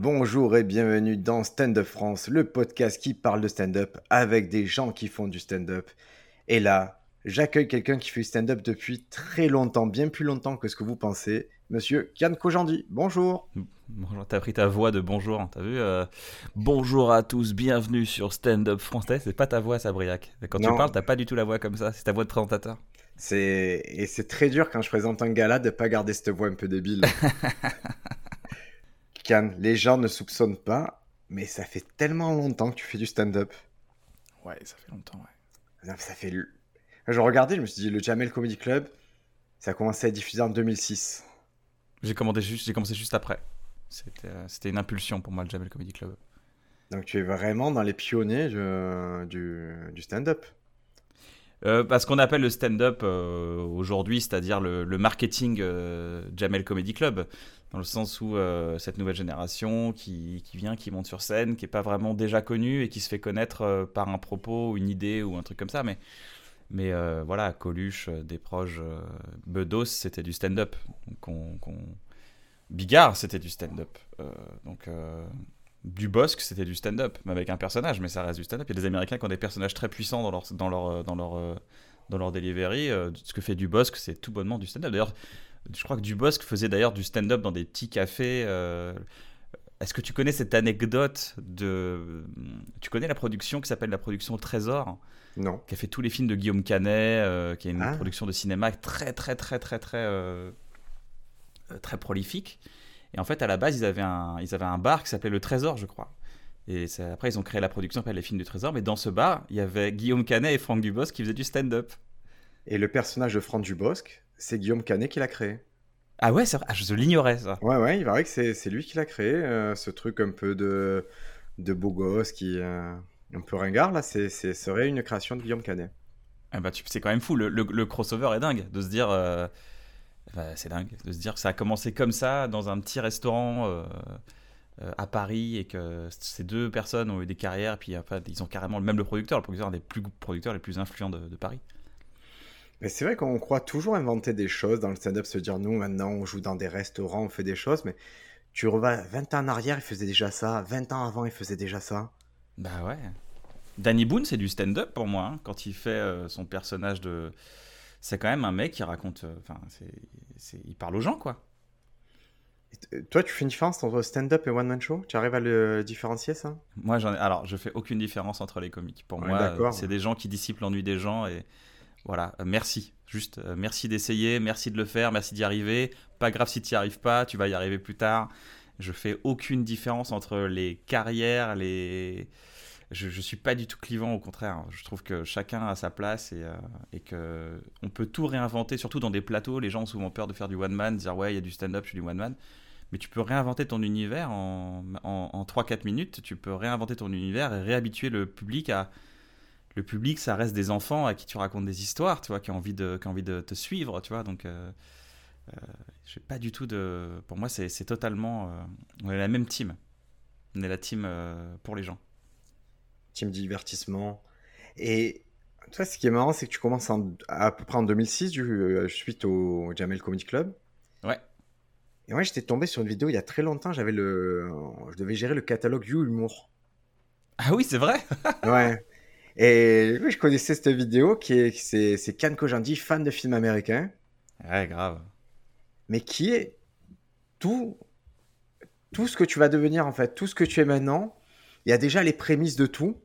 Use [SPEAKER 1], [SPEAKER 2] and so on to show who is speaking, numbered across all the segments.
[SPEAKER 1] Bonjour et bienvenue dans Stand Up France, le podcast qui parle de stand-up avec des gens qui font du stand-up. Et là, j'accueille quelqu'un qui fait du stand-up depuis très longtemps, bien plus longtemps que ce que vous pensez. Monsieur Kian Kojandi, bonjour.
[SPEAKER 2] Bonjour, t'as pris ta voix de bonjour, hein, t'as vu euh, Bonjour à tous, bienvenue sur Stand Up Français. C'est pas ta voix, ça, Briac. Quand tu parles, t'as pas du tout la voix comme ça, c'est ta voix de présentateur.
[SPEAKER 1] C'est et c'est très dur quand je présente un gala de pas garder cette voix un peu débile. Les gens ne soupçonnent pas, mais ça fait tellement longtemps que tu fais du stand-up.
[SPEAKER 2] Ouais, ça fait longtemps, ouais.
[SPEAKER 1] Non, ça fait. Je regardais, je me suis dit, le Jamel Comedy Club, ça a commencé à diffuser en 2006.
[SPEAKER 2] J'ai commencé juste, j'ai commencé juste après. Euh, c'était une impulsion pour moi, le Jamel Comedy Club.
[SPEAKER 1] Donc tu es vraiment dans les pionniers du, du stand-up.
[SPEAKER 2] Euh, parce qu'on appelle le stand-up euh, aujourd'hui, c'est-à-dire le, marketing Jamel Comedy Club, dans le sens où cette nouvelle génération qui, vient, qui monte sur scène, qui n'est pas vraiment déjà connue et qui se fait connaître par un propos, une idée ou un truc comme ça. Mais, mais voilà, Coluche, Desproges, Bedos, c'était du stand-up. Bigard, c'était du stand-up. Euh, donc, euh, du Bosque, c'était du stand-up, mais avec un personnage, mais ça reste du stand-up. Il y a des Américains qui ont des personnages très puissants dans leur, dans leur, dans leur, dans leur delivery. Euh, ce que fait du Bosque, c'est tout bonnement du stand-up. D'ailleurs, je crois que du Bosque faisait d'ailleurs du stand-up dans des petits cafés. Est-ce que tu connais cette anecdote de. Tu connais la production qui s'appelle la production Trésor?
[SPEAKER 1] Non.
[SPEAKER 2] Qui a fait tous les films de Guillaume Canet, qui est une ah. production de cinéma très, très, très, très, très euh, très prolifique. Et en fait, à la base, ils avaient un, ils avaient un bar qui s'appelait Le Trésor, je crois. Et après, ils ont créé la production qui s'appelle Les Films du Trésor. Mais dans ce bar, il y avait Guillaume Canet et Franck Dubosc qui faisaient du stand-up.
[SPEAKER 1] Et le personnage de Franck Dubosc, c'est Guillaume Canet qui l'a créé.
[SPEAKER 2] Ah ouais, ah, je l'ignorais ça.
[SPEAKER 1] Ouais, ouais, il paraît que c'est lui qui l'a créé, euh, ce truc un peu de, de beau gosse qui euh, un peu ringard là, c'est serait une création de Guillaume Canet.
[SPEAKER 2] Ah bah, c'est quand même fou, le, le, crossover est dingue de se dire c'est dingue de se dire que ça a commencé comme ça dans un petit restaurant euh, euh, à Paris et que ces deux personnes ont eu des carrières et puis ils ont carrément même le producteur, le producteur un des plus producteurs les plus influents de, Paris.
[SPEAKER 1] Mais c'est vrai qu'on croit toujours inventer des choses dans le stand-up, se dire nous maintenant on joue dans des restaurants, on fait des choses, mais tu revas 20 ans en arrière, il faisait déjà ça, 20 ans avant, il faisait déjà ça.
[SPEAKER 2] Bah ouais. Danny Boone, c'est du stand-up pour moi, hein, quand il fait euh, son personnage de, c'est quand même un mec qui raconte. Euh, enfin, il parle aux gens, quoi.
[SPEAKER 1] toi, tu fais une différence entre stand-up et one-man show? Tu arrives à le différencier, ça?
[SPEAKER 2] Moi, j'en ai... alors, je fais aucune différence entre les comiques. Pour moi, c'est des gens qui dissipent l'ennui des gens et voilà, euh, merci. Juste, euh, merci d'essayer, merci de le faire, merci d'y arriver. Pas grave si tu n'y arrives pas, tu vas y arriver plus tard. Je fais aucune différence entre les carrières, les je ne suis pas du tout clivant, au contraire. Je trouve que chacun a sa place et, euh, que peut tout réinventer, surtout dans des plateaux. Les gens ont souvent peur de faire du one-man, dire ouais, il y a du stand-up, je suis du one-man. Mais tu peux réinventer ton univers en, en, 3-4 minutes. Tu peux réinventer ton univers et réhabituer le public à. Le public, ça reste des enfants à qui tu racontes des histoires, tu vois, qui ont envie de, qui ont envie de te suivre, tu vois. Donc, euh, euh pas du tout de. Pour moi, c'est totalement. Euh, on est la même team. On est la team euh, pour les gens
[SPEAKER 1] team divertissement. Et toi, ce qui est marrant, c'est que tu commences à peu près en 2006, du, euh, suite au Jamel Comedy Club.
[SPEAKER 2] Ouais.
[SPEAKER 1] Et moi, j'étais tombé sur une vidéo il y a très longtemps. J'avais le, je devais gérer le catalogue You Humour.
[SPEAKER 2] Ah oui, c'est vrai.
[SPEAKER 1] ouais. Et oui, je connaissais cette vidéo qui est, c'est, c'est Can Kojandi, fan de films américains.
[SPEAKER 2] Ouais, grave.
[SPEAKER 1] Mais qui est tout, tout ce que tu vas devenir en fait, tout ce que tu es maintenant. Il y a déjà les prémices de tout.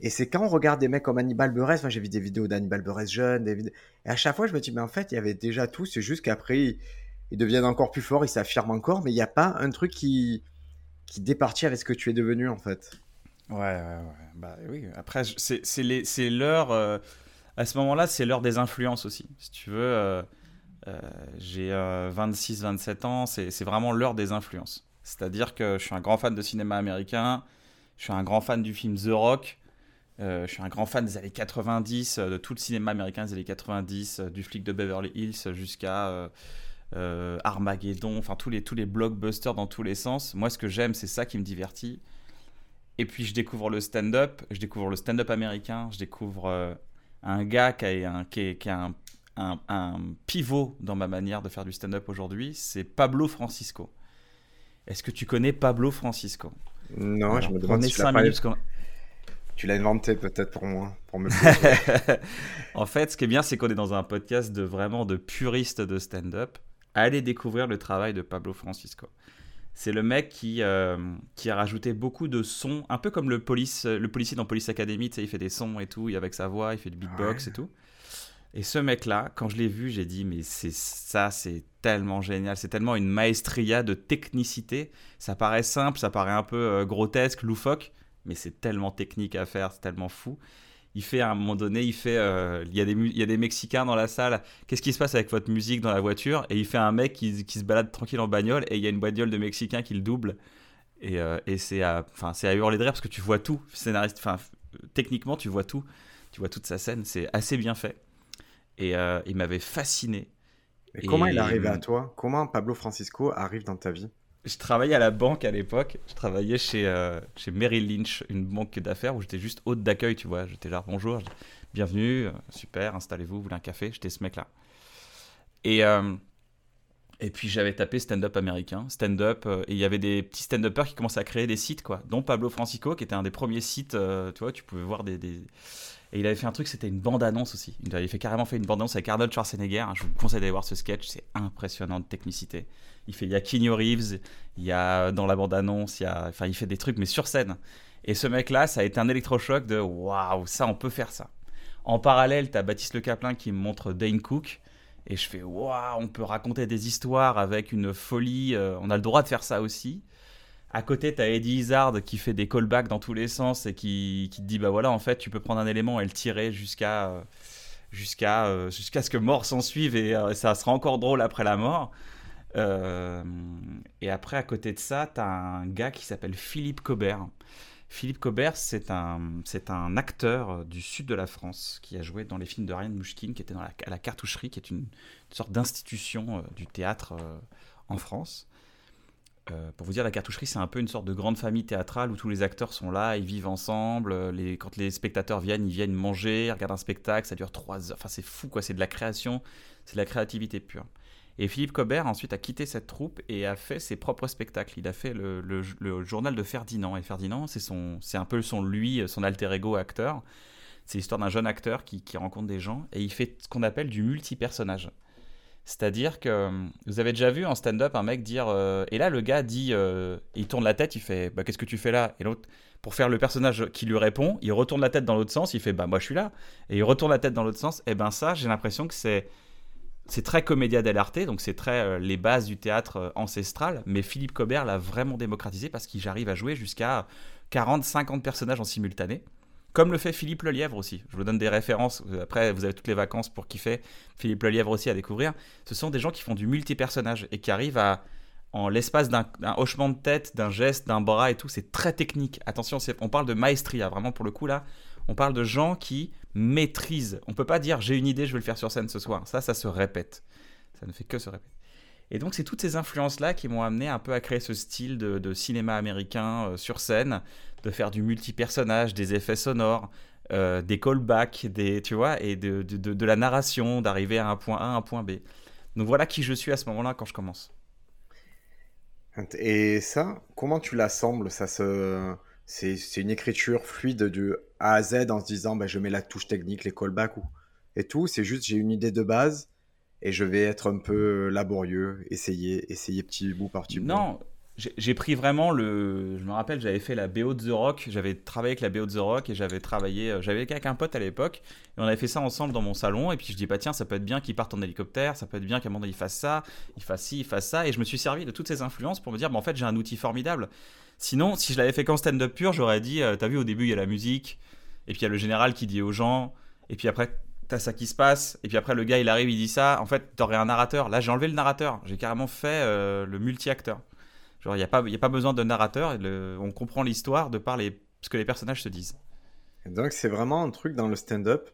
[SPEAKER 1] Et c'est quand on regarde des mecs comme Hannibal Buress, moi j'ai vu des vidéos d'Hannibal Buress jeune, et à chaque fois je me dis, mais en fait, il y avait déjà tout, c'est juste qu'après, ils, deviennent encore plus forts, ils s'affirment encore, mais il n'y a pas un truc qui, qui départit avec ce que tu es devenu, en fait.
[SPEAKER 2] Ouais, ouais, ouais. Bah oui, après, c'est l'heure, euh, à ce moment-là, c'est l'heure des influences aussi. Si tu veux, euh, euh, j'ai 26-27 ans, c'est vraiment l'heure des influences. C'est-à-dire que je suis un grand fan de cinéma américain, je suis un grand fan du film The Rock, euh, je suis un grand fan des années 90, euh, de tout le cinéma américain des années 90, euh, du flic de Beverly Hills jusqu'à Armageddon, enfin tous les, tous les blockbusters dans tous les sens. Moi, ce que j'aime, c'est ça qui me divertit. Et puis, je découvre le stand-up, je découvre le stand-up américain, je découvre un gars qui a, un, qui, un, un, pivot dans ma manière de faire du stand-up aujourd'hui, c'est Pablo Francisco. Est-ce que tu connais Pablo Francisco?
[SPEAKER 1] Non, je me demande si tu l'as Tu l'as inventé peut-être pour moi, pour me
[SPEAKER 2] En fait, ce qui est bien, c'est qu'on est dans un podcast de vraiment de puristes de stand-up. Allez découvrir le travail de Pablo Francisco. C'est le mec qui, euh, qui a rajouté beaucoup de sons, un peu comme le, police, le policier dans Police Academy, tu sais, il fait des sons et tout, avec sa voix, il fait du beatbox et tout. Et ce mec-là, quand je l'ai vu, j'ai dit, mais c'est ça, c'est tellement génial, c'est tellement une maestria de technicité. Ça paraît simple, ça paraît un peu euh, grotesque, loufoque, mais c'est tellement technique à faire, c'est tellement fou. Il fait à un moment donné, il fait, euh, il, y a des, il y a des Mexicains dans la salle. Qu'est-ce qui se passe avec votre musique dans la voiture? Et il fait un mec qui, qui, se balade tranquille en bagnole et il y a une bagnole de Mexicains qui le double. Et, euh, et c'est à, c'est à hurler de rire parce que tu vois tout. Scénariste, enfin, techniquement, tu vois tout. Tu vois toute sa scène. C'est assez bien fait. Et euh, il m'avait fasciné.
[SPEAKER 1] Mais comment il arrive à toi? Comment Pablo Francisco arrive dans ta vie?
[SPEAKER 2] Je travaillais à la banque à l'époque. Je travaillais chez, euh, chez Merrill Lynch, une banque d'affaires où j'étais juste hôte d'accueil, tu vois. J'étais là, bonjour, bienvenue, euh, super, installez-vous, vous voulez un café? J'étais ce mec-là. Et, et puis j'avais tapé stand-up américain, stand-up, et il y avait des petits stand-uppers qui commençaient à créer des sites, quoi, dont Pablo Francisco, qui était un des premiers sites, tu vois, tu pouvais voir des, et il avait fait un truc, c'était une bande-annonce aussi. Il avait carrément fait une bande-annonce avec Arnold Schwarzenegger. Je vous conseille d'aller voir ce sketch, c'est impressionnant de technicité. Il fait, il y a Keanu Reeves, il y a dans la bande-annonce, il y a, enfin, il fait des trucs mais sur scène. Et ce mec-là, ça a été un électrochoc de waouh, ça, on peut faire ça. En parallèle, tu as Baptiste Le Caplin qui me montre Dane Cook. Et je fais waouh, on peut raconter des histoires avec une folie. Euh, on a le droit de faire ça aussi. À côté, tu as Eddie Izzard qui fait des callbacks dans tous les sens et qui, te dit bah voilà, en fait, tu peux prendre un élément et le tirer jusqu'à euh, jusqu'à euh, jusqu'à ce que mort s'en suive et ça sera encore drôle après la mort. Et après, à côté de ça, tu as un gars qui s'appelle Philippe Cobert. Philippe Cobert, c'est un, c'est un acteur du sud de la France qui a joué dans les films de Ryan Mushkin, qui était dans la, à la cartoucherie, qui est une, sorte d'institution du théâtre en France. Euh, pour vous dire, la cartoucherie, c'est un peu une sorte de grande famille théâtrale où tous les acteurs sont là, ils vivent ensemble. Euh, quand les spectateurs viennent, ils viennent manger, ils regardent un spectacle, ça dure trois heures. Enfin, c'est fou, quoi. C'est de la création, c'est de la créativité pure. Et Philippe Cobert, ensuite, a quitté cette troupe et a fait ses propres spectacles. Il a fait le, journal de Ferdinand. Et Ferdinand, c'est un peu son lui, son alter ego acteur. C'est l'histoire d'un jeune acteur qui, qui rencontre des gens et il fait ce qu'on appelle du multi-personnage. C'est-à-dire que euh, vous avez déjà vu en stand-up un mec dire. Euh, et là, le gars dit. Euh, il tourne la tête, il fait bah, Qu'est-ce que tu fais là? Et l'autre, pour faire le personnage qui lui répond, il retourne la tête dans l'autre sens, il fait Bah, moi je suis là. Et il retourne la tête dans l'autre sens. Et ben, ça, j'ai l'impression que c'est. C'est très comédia dell'arte, donc c'est très les bases du théâtre ancestral, mais Philippe Cobert l'a vraiment démocratisé parce qu'il arrive à jouer jusqu'à 40-50 personnages en simultané. Comme le fait Philippe Lelièvre aussi. Je vous donne des références. Après, vous avez toutes les vacances pour kiffer. Philippe Lelièvre aussi à découvrir. Ce sont des gens qui font du multi-personnage et qui arrivent à, en l'espace d'un hochement de tête, d'un geste, d'un bras et tout, c'est très technique. Attention, on parle de maestria, vraiment pour le coup là. On parle de gens qui maîtrisent. On peut pas dire j'ai une idée, je vais le faire sur scène ce soir. Ça, ça se répète. Ça ne fait que se répéter. Et donc, c'est toutes ces influences-là qui m'ont amené un peu à créer ce style de, cinéma américain euh, sur scène, de faire du multi-personnage, des effets sonores, euh, des callbacks, des, tu vois, et de, de, la narration, d'arriver à un point A, un point B. Donc voilà qui je suis à ce moment-là quand je commence.
[SPEAKER 1] Et ça, comment tu l'assembles? Ça se, c'est, une écriture fluide du A à Z en se disant, ben, je mets la touche technique, les callbacks et tout. C'est juste, j'ai une idée de base et je vais être un peu laborieux, essayer, essayer petit bout par petit bout.
[SPEAKER 2] Non, j'ai pris vraiment le. Je me rappelle, j'avais fait la BO de The Rock. J'avais travaillé avec la BO de The Rock et j'avais travaillé. Euh, j'avais avec un pote à l'époque et on avait fait ça ensemble dans mon salon. Et puis je dis, bah tiens, ça peut être bien qu'il parte en hélicoptère, ça peut être bien qu'à un moment donné il fasse ça, il fasse ci, il fasse ça. Et je me suis servi de toutes ces influences pour me dire, bah en fait, j'ai un outil formidable. Sinon, si je l'avais fait qu'en stand-up pur, j'aurais dit, euh, t'as vu, au début, il y a la musique, et puis il y a le général qui dit aux gens, et puis après, t'as ça qui se passe, et puis après, le gars, il arrive, il dit ça. En fait, t'aurais un narrateur. Là, j'ai enlevé le narrateur. J'ai carrément fait euh, le multi-acteur. Genre, il n'y a, pas, a pas besoin de narrateur, on comprend l'histoire de par ce que les personnages se disent.
[SPEAKER 1] donc, c'est vraiment un truc dans le stand-up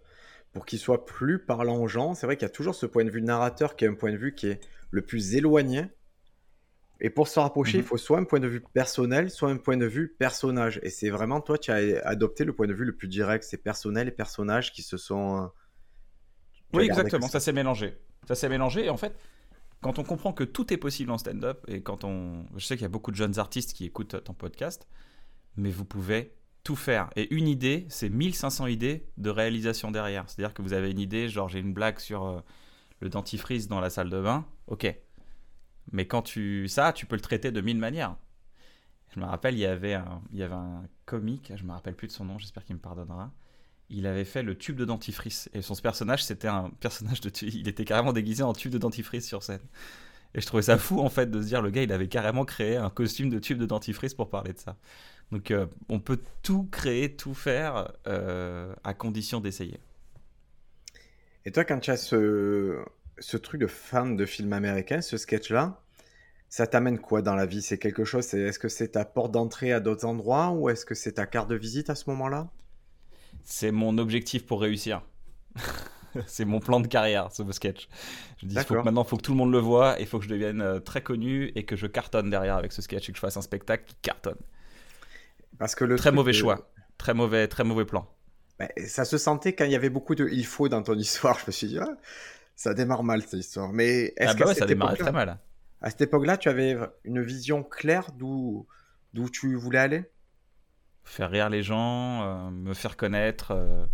[SPEAKER 1] pour qu'il soit plus parlant aux gens. C'est vrai qu'il y a toujours ce point de vue narrateur qui est un point de vue qui est le plus éloigné. Et pour se rapprocher, il mhm. faut soit un point de vue personnel, soit un point de vue personnage. Et c'est vraiment toi, tu as adopté le point de vue le plus direct. C'est personnel et personnages qui se sont.
[SPEAKER 2] Oui, exactement. Ça s'est mélangé. Ça s'est mélangé. Et en fait, quand on comprend que tout est possible en stand-up, et quand on. Je sais qu'il y a beaucoup de jeunes artistes qui écoutent ton podcast, mais vous pouvez tout faire. Et une idée, c'est 1500 idées de réalisation derrière. C'est-à-dire que vous avez une idée, genre j'ai une blague sur euh, le dentifrice dans la salle de bain, ok. Mais quand tu. Ça, tu peux le traiter de mille manières. Je me rappelle, il y avait un, il y avait un comique, je me rappelle plus de son nom, j'espère qu'il me pardonnera il avait fait le tube de dentifrice. Et son personnage, c'était un personnage de. Il était carrément déguisé en tube de dentifrice sur scène. Et je trouvais ça fou, en fait, de se dire, le gars, il avait carrément créé un costume de tube de dentifrice pour parler de ça. Donc, euh, on peut tout créer, tout faire, euh, à condition d'essayer.
[SPEAKER 1] Et toi, quand tu as ce, ce truc de fan de films américains, ce sketch-là, ça t'amène quoi dans la vie? C'est quelque chose Est-ce que c'est ta porte d'entrée à d'autres endroits ou est-ce que c'est ta carte de visite à ce moment-là?
[SPEAKER 2] C'est mon objectif pour réussir. c'est mon plan de carrière, ce sketch. Je dis, faut que maintenant, il faut que tout le monde le voit, et il faut que je devienne euh, très connu et que je cartonne derrière avec ce sketch et que je fasse un spectacle qui cartonne. Parce que le très mauvais choix, très mauvais, très mauvais plan.
[SPEAKER 1] Bah, ça se sentait quand il y avait beaucoup de il faut dans ton histoire. Je me suis dit, ah, ça démarre mal cette histoire. Mais
[SPEAKER 2] est-ce ah bah que ça démarre très mal.
[SPEAKER 1] À cette époque-là, tu avais une vision claire d'où d'où tu voulais aller?
[SPEAKER 2] Faire rire les gens, euh, me faire connaître, euh,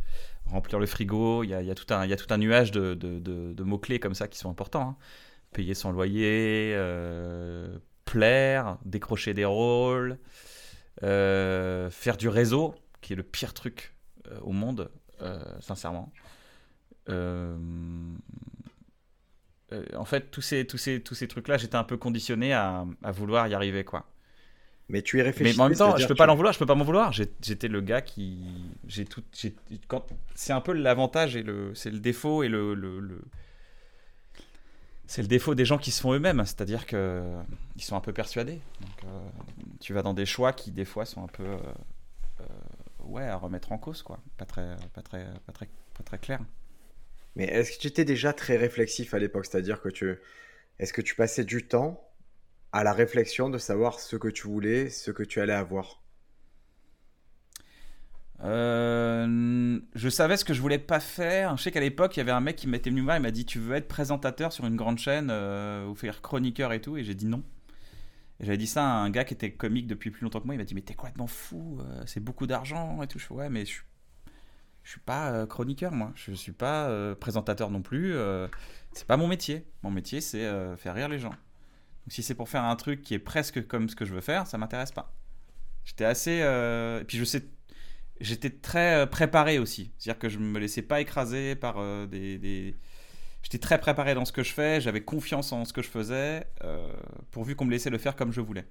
[SPEAKER 2] remplir le frigo. Il y a, y, a tout un, y a tout un nuage de, de, de, mots-clés comme ça qui sont importants. Hein. Payer son loyer, euh, plaire, décrocher des rôles, faire du réseau, qui est le pire truc au monde, sincèrement. En fait, tous ces, tous ces, tous ces trucs-là, j'étais un peu conditionné à, à vouloir y arriver, quoi.
[SPEAKER 1] Mais tu y réfléchis.
[SPEAKER 2] Mais en même temps, je peux pas l'en vouloir. Je peux pas m'en vouloir. J'étais le gars qui, j'ai tout. Quand c'est un peu l'avantage et le, c'est le défaut et le, le, c'est le défaut des gens qui se font eux-mêmes. C'est-à-dire que ils sont un peu persuadés. Donc, euh, tu vas dans des choix qui des fois sont un peu, euh, euh, ouais, à remettre en cause, quoi. Pas très, pas très, pas très, pas très clair.
[SPEAKER 1] Mais est-ce que tu étais déjà très réflexif à l'époque? C'est-à-dire que tu, est-ce que tu passais du temps à la réflexion de savoir ce que tu voulais, ce que tu allais avoir?
[SPEAKER 2] Euh, je savais ce que je voulais pas faire. Je sais qu'à l'époque, il y avait un mec qui m'était venu voir, il m'a dit Tu veux être présentateur sur une grande chaîne euh, ou faire chroniqueur et tout? Et j'ai dit non. J'avais dit ça à un gars qui était comique depuis plus longtemps que moi. Il m'a dit Mais t'es complètement fou, euh, c'est beaucoup d'argent et tout. Je fais Ouais, mais je, je suis pas chroniqueur, moi. Je suis pas présentateur non plus. c'est pas mon métier. Mon métier, c'est faire rire les gens si c'est pour faire un truc qui est presque comme ce que je veux faire, ça m'intéresse pas. J'étais assez. Euh, et puis je sais. J'étais très euh, préparé aussi. C'est-à-dire que je me laissais pas écraser par euh, des. J'étais très préparé dans ce que je fais, j'avais confiance en ce que je faisais, pourvu qu'on me laissait le faire comme je voulais.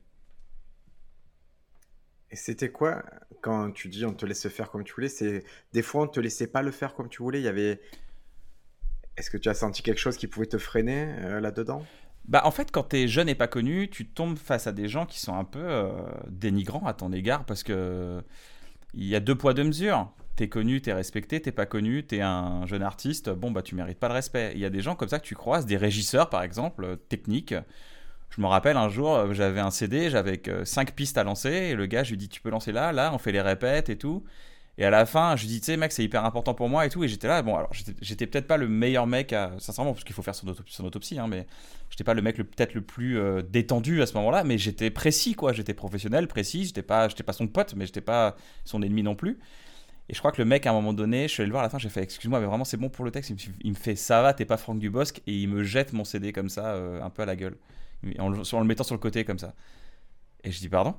[SPEAKER 1] C'était quoi quand tu dis on te laissait faire comme tu voulais C'est des fois on te laissait pas le faire comme tu voulais. Il y avait. Est-ce que tu as senti quelque chose qui pouvait te freiner là-dedans?
[SPEAKER 2] Bah, en fait, quand tu es jeune et pas connu, tu tombes face à des gens qui sont un peu euh, dénigrants à ton égard parce que il y a deux poids, deux mesures. T'es connu, t'es respecté, t'es pas connu, t'es un jeune artiste, bon bah tu mérites pas le respect. Il y a des gens comme ça que tu croises, des régisseurs par exemple, euh, techniques. Je me rappelle un jour, euh, j'avais un CD, j'avais cinq pistes à lancer, et le gars, je lui dis tu peux lancer là, là, on fait les répètes et tout. Et à la fin, je lui dis, tu sais, mec, c'est hyper important pour moi et tout. Et j'étais là, bon, alors, j'étais peut-être pas le meilleur mec, à, sincèrement, parce qu'il faut faire son, autopsie, son autopsie hein, mais j'étais pas le mec peut-être le plus euh, détendu à ce moment-là, mais j'étais précis, quoi. J'étais professionnel, précis. J'étais pas, pas son pote, mais j'étais pas son ennemi non plus. Et je crois que le mec, à un moment donné, je suis allé le voir à la fin, j'ai fait, excuse-moi, mais vraiment, c'est bon pour le texte. Il me fait, ça va, t'es pas Franck Dubosc. Et il me jette mon CD comme ça, euh, un peu à la gueule, en le mettant sur le côté comme ça. Et je dis, pardon?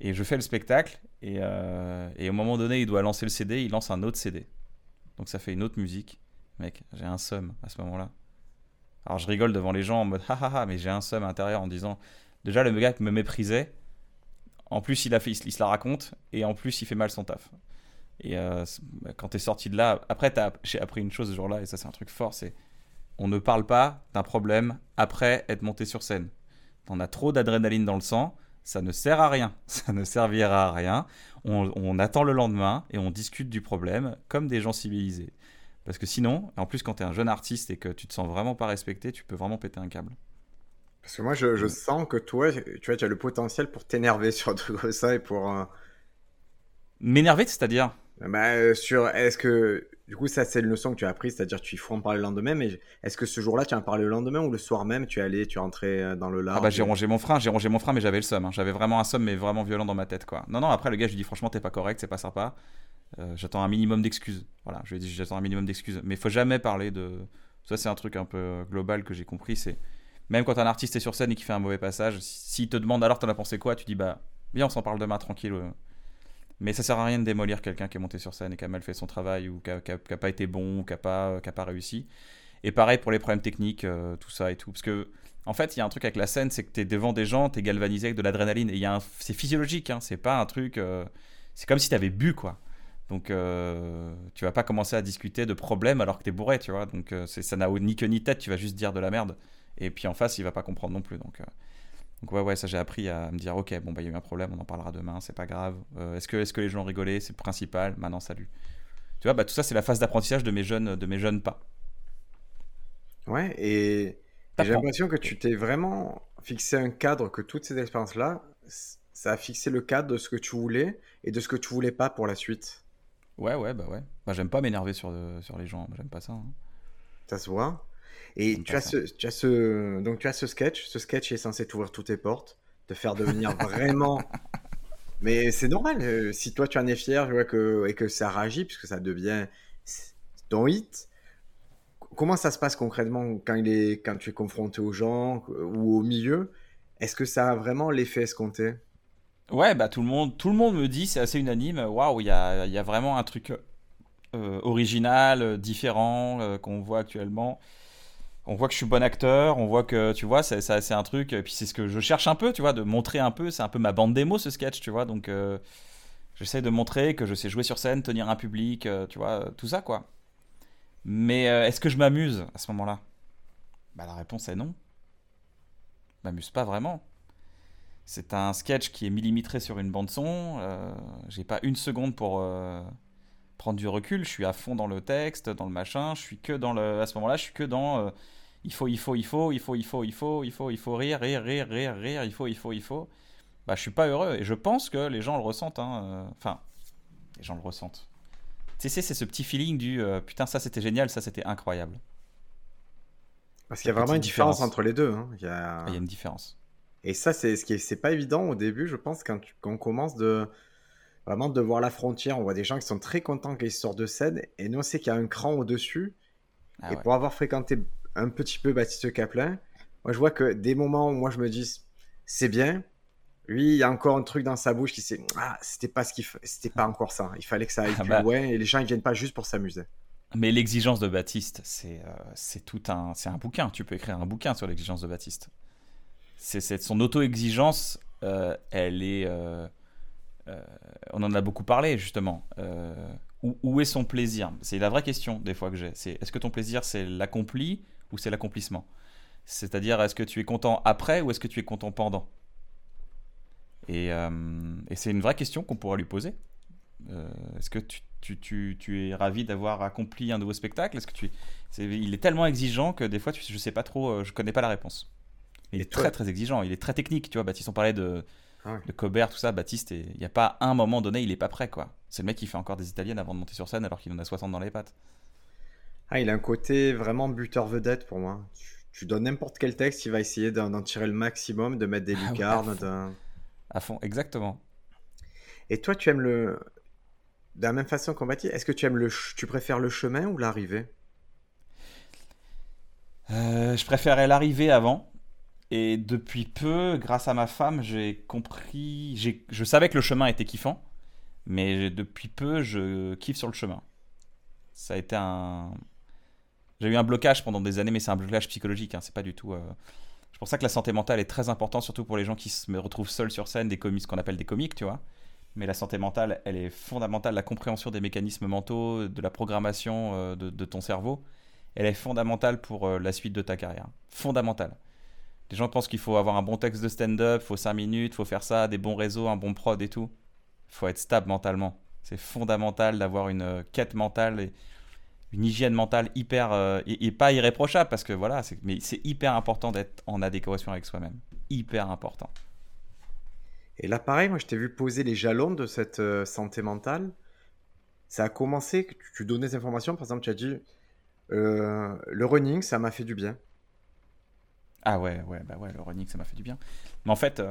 [SPEAKER 2] Et je fais le spectacle, et, euh, et, au moment donné, il doit lancer le CD, il lance un autre CD. Donc ça fait une autre musique. Mec, j'ai un seum à ce moment-là. Alors je rigole devant les gens en mode ha mais j'ai un seum à l'intérieur en disant déjà le gars me méprisait, en plus il, a fait, se la raconte, et en plus il fait mal son taf. Et euh, quand t'es sorti de là, après j'ai appris une chose ce jour-là, et ça c'est un truc fort, c'est on ne parle pas d'un problème après être monté sur scène. T'en as trop d'adrénaline dans le sang, ça ne sert à rien, ça ne servira à rien. On, attend le lendemain et on discute du problème comme des gens civilisés. Parce que sinon, en plus quand tu es un jeune artiste et que tu te sens vraiment pas respecté, tu peux vraiment péter un câble.
[SPEAKER 1] Parce que moi, je, sens que toi, tu, vois, tu as le potentiel pour t'énerver sur un truc comme ça et pour...
[SPEAKER 2] M'énerver, c'est-à-dire?
[SPEAKER 1] Bah, sur est-ce que Du coup, ça, c'est une leçon que tu as apprise, c'est-à-dire tu faut en parler le lendemain, mais est-ce que ce jour-là, tu en parlé le lendemain ou le soir même, tu es allé, tu es rentré euh, dans le large
[SPEAKER 2] Ah bah j'ai rongé mon frein, j'ai rongé mon frein, mais j'avais le seum. Hein. J'avais vraiment un seum, mais vraiment violent dans ma tête, quoi. Non, non, après, le gars, je lui dis franchement, t'es pas correct, c'est pas sympa. Euh, j'attends un minimum d'excuses. Voilà, je lui ai dit, j'attends un minimum d'excuses. Mais il faut jamais parler de. Ça, c'est un truc un peu global que j'ai compris, c'est. Même quand un artiste est sur scène et qu'il fait un mauvais passage, s'il te demande alors t'en as pensé quoi, tu dis bah, viens, on s'en parle demain, tranquille. Mais ça sert à rien de démolir quelqu'un qui est monté sur scène et qui a mal fait son travail ou qui n'a pas été bon ou qui n'a pas, réussi. Et pareil pour les problèmes techniques, euh, tout ça et tout. Parce que, en fait, il y a un truc avec la scène, c'est que tu es devant des gens, tu es galvanisé avec de l'adrénaline. Et c'est physiologique, hein, c'est pas un truc. Euh, c'est comme si tu avais bu, quoi. Donc, euh, tu vas pas commencer à discuter de problèmes alors que tu es bourré, tu vois. Donc, ça n'a ni queue ni tête, tu vas juste dire de la merde. Et puis en face, il va pas comprendre non plus. Donc. Donc ouais, ouais, ça j'ai appris à me dire, ok, bon, bah il y a eu un problème, on en parlera demain, c'est pas grave. Euh, est-ce, que, est-ce que les gens rigolaient C'est le principal, maintenant salut. Tu vois, bah tout ça c'est la phase d'apprentissage de mes jeunes, de mes jeunes pas.
[SPEAKER 1] Ouais, et, j'ai l'impression que tu t'es vraiment fixé un cadre, que toutes ces expériences-là, ça a fixé le cadre de ce que tu voulais et de ce que tu voulais pas pour la suite.
[SPEAKER 2] Ouais, ouais, bah ouais. Bah j'aime pas m'énerver sur, sur les gens, j'aime pas ça. Hein.
[SPEAKER 1] Ça se voit. Et tu as, ce, tu as ce, donc tu as ce sketch. Ce sketch est censé t'ouvrir toutes tes portes, te faire devenir vraiment. Mais c'est normal. Euh, si toi tu en es fier, vois que, et que ça réagit, puisque ça devient ton hit. Comment ça se passe concrètement quand, il est, quand tu es confronté aux gens ou au milieu? Est-ce que ça a vraiment l'effet escompté?
[SPEAKER 2] Ouais, bah tout le monde, tout le monde me dit, c'est assez unanime. Waouh, il y a, y a, vraiment un truc euh, original, différent qu'on voit actuellement on voit que je suis bon acteur, on voit que, tu vois, c'est un truc, et puis c'est ce que je cherche un peu, tu vois, de montrer un peu, c'est un peu ma bande démo ce sketch, tu vois, donc euh, j'essaie de montrer que je sais jouer sur scène, tenir un public, euh, tu vois, tout ça, quoi. Mais euh, est-ce que je m'amuse à ce moment-là? Bah la réponse est non. Je m'amuse pas vraiment. C'est un sketch qui est millimétré sur une bande son, j'ai pas une seconde pour prendre du recul, je suis à fond dans le texte, dans le machin, je suis que dans le... À ce moment-là, je suis que dans il faut, il faut, il faut, il faut, il faut, il faut, il faut, il faut rire, rire, rire, rire, rire, il faut, il faut, il faut. Bah, je suis pas heureux et je pense que les gens le ressentent. Hein, euh, enfin, les gens le ressentent. Tu sais, c'est ce petit feeling du euh, putain, ça c'était génial, ça c'était incroyable.
[SPEAKER 1] Parce qu'il y a vraiment une différence, entre les deux. Hein.
[SPEAKER 2] Il, y a... il y a une différence.
[SPEAKER 1] Et ça, c'est ce qui c'est pas évident au début, je pense, quand, quand on commence de vraiment de voir la frontière. On voit des gens qui sont très contents qu'ils sortent de scène, et nous on sait qu'il y a un cran au-dessus. Ah et pour avoir fréquenté un petit peu Baptiste Caplin, moi je vois que des moments où moi je me dis c'est bien, lui il y a encore un truc dans sa bouche qui c'est ah c'était pas ce qu'il c'était pas encore ça, il fallait que ça aille ah plus bah. loin et les gens ils viennent pas juste pour s'amuser.
[SPEAKER 2] Mais l'exigence de Baptiste, c'est euh, c'est tout un c'est un bouquin. Tu peux écrire un bouquin sur l'exigence de Baptiste. C'est son auto-exigence, euh, elle est. Euh, on en a beaucoup parlé justement. Où, où, est son plaisir? C'est la vraie question des fois que j'ai. C'est est-ce que ton plaisir c'est l'accompli? Ou c'est l'accomplissement? C'est-à-dire, est-ce que tu es content après ou est-ce que tu es content pendant? Euh, et, c'est une vraie question qu'on pourra lui poser. Euh, est-ce que tu, es ravi d'avoir accompli un nouveau spectacle? Est-ce que tu il est tellement exigeant que des fois, tu, je sais pas trop, euh, je connais pas la réponse. Il est très très exigeant, il est très technique. Tu vois, Baptiste, on parlait de, ah de Cobert, tout ça. Baptiste, il n'y a pas un moment donné, il est pas prêt, quoi. C'est le mec qui fait encore des italiennes avant de monter sur scène alors qu'il en a 60 dans les pattes.
[SPEAKER 1] Ah, il a un côté vraiment buteur vedette pour moi. Tu, donnes n'importe quel texte, il va essayer d'en tirer le maximum, de mettre des ah lucarnes.
[SPEAKER 2] à, fond. exactement.
[SPEAKER 1] Et toi, tu aimes le. De la même façon qu'on dit, est-ce que tu aimes le. Tu préfères le chemin ou l'arrivée?
[SPEAKER 2] Euh, Je préférais l'arrivée avant. Et depuis peu, grâce à ma femme, j'ai compris. Je savais que le chemin était kiffant. Mais depuis peu, je kiffe sur le chemin. Ça a été un, j'ai eu un blocage pendant des années, mais c'est un blocage psychologique. Hein, c'est pas du tout. Euh, c'est pour ça que la santé mentale est très importante, surtout pour les gens qui se retrouvent seuls sur scène, des comiques, ce qu'on appelle des comiques, tu vois. Mais la santé mentale, elle est fondamentale. La compréhension des mécanismes mentaux, de la programmation euh, de, ton cerveau, elle est fondamentale pour euh, la suite de ta carrière. Fondamentale. Les gens pensent qu'il faut avoir un bon texte de stand-up, faut 5 minutes, faut faire ça, des bons réseaux, un bon prod et tout. Faut être stable mentalement. C'est fondamental d'avoir une quête mentale et une hygiène mentale hyper euh, et, pas irréprochable parce que voilà, mais c'est hyper important d'être en adéquation avec soi-même, hyper important.
[SPEAKER 1] Et là, pareil, moi, je t'ai vu poser les jalons de cette euh, santé mentale. ça a commencé, que tu donnais des informations, par exemple, tu as dit euh, le running, ça m'a fait du bien.
[SPEAKER 2] Ah ouais, ouais, bah ouais, le running, ça m'a fait du bien. Mais en fait,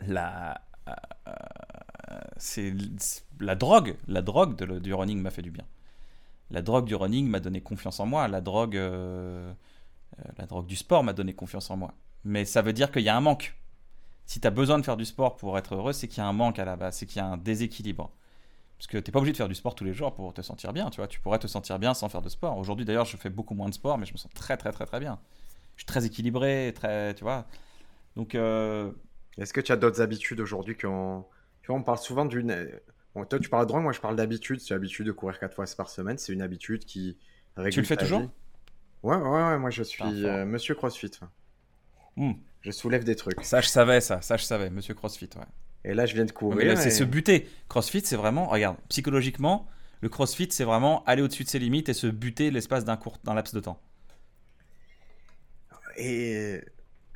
[SPEAKER 2] la, c'est la drogue, la drogue de, du running m'a fait du bien. La drogue du running m'a donné confiance en moi. La drogue, la drogue du sport m'a donné confiance en moi. Mais ça veut dire qu'il y a un manque. Si tu as besoin de faire du sport pour être heureux, c'est qu'il y a un manque à la base, c'est qu'il y a un déséquilibre. Parce que tu n'es pas obligé de faire du sport tous les jours pour te sentir bien, tu vois. Tu pourrais te sentir bien sans faire de sport. Aujourd'hui, d'ailleurs, je fais beaucoup moins de sport, mais je me sens très, très, très, très bien. Je suis très équilibré, très, tu vois. Donc. Euh,
[SPEAKER 1] Est-ce que tu as d'autres habitudes aujourd'hui qu'on. Tu vois, on parle souvent d'une. Toi, tu parles de drogue, moi, je parle d'habitude. C'est l'habitude de courir quatre fois par semaine. C'est une habitude qui.
[SPEAKER 2] Tu le fais toujours
[SPEAKER 1] ouais, ouais, ouais, moi, je suis euh, monsieur CrossFit. Hmm. Je soulève des trucs.
[SPEAKER 2] Ça, je savais, ça. Ça, je savais, monsieur CrossFit, ouais.
[SPEAKER 1] Et là, je viens de courir.
[SPEAKER 2] C'est se buter. CrossFit, c'est vraiment, regarde, psychologiquement, le CrossFit, c'est vraiment aller au-dessus de ses limites et se buter l'espace d'un court, d'un laps de temps.
[SPEAKER 1] Et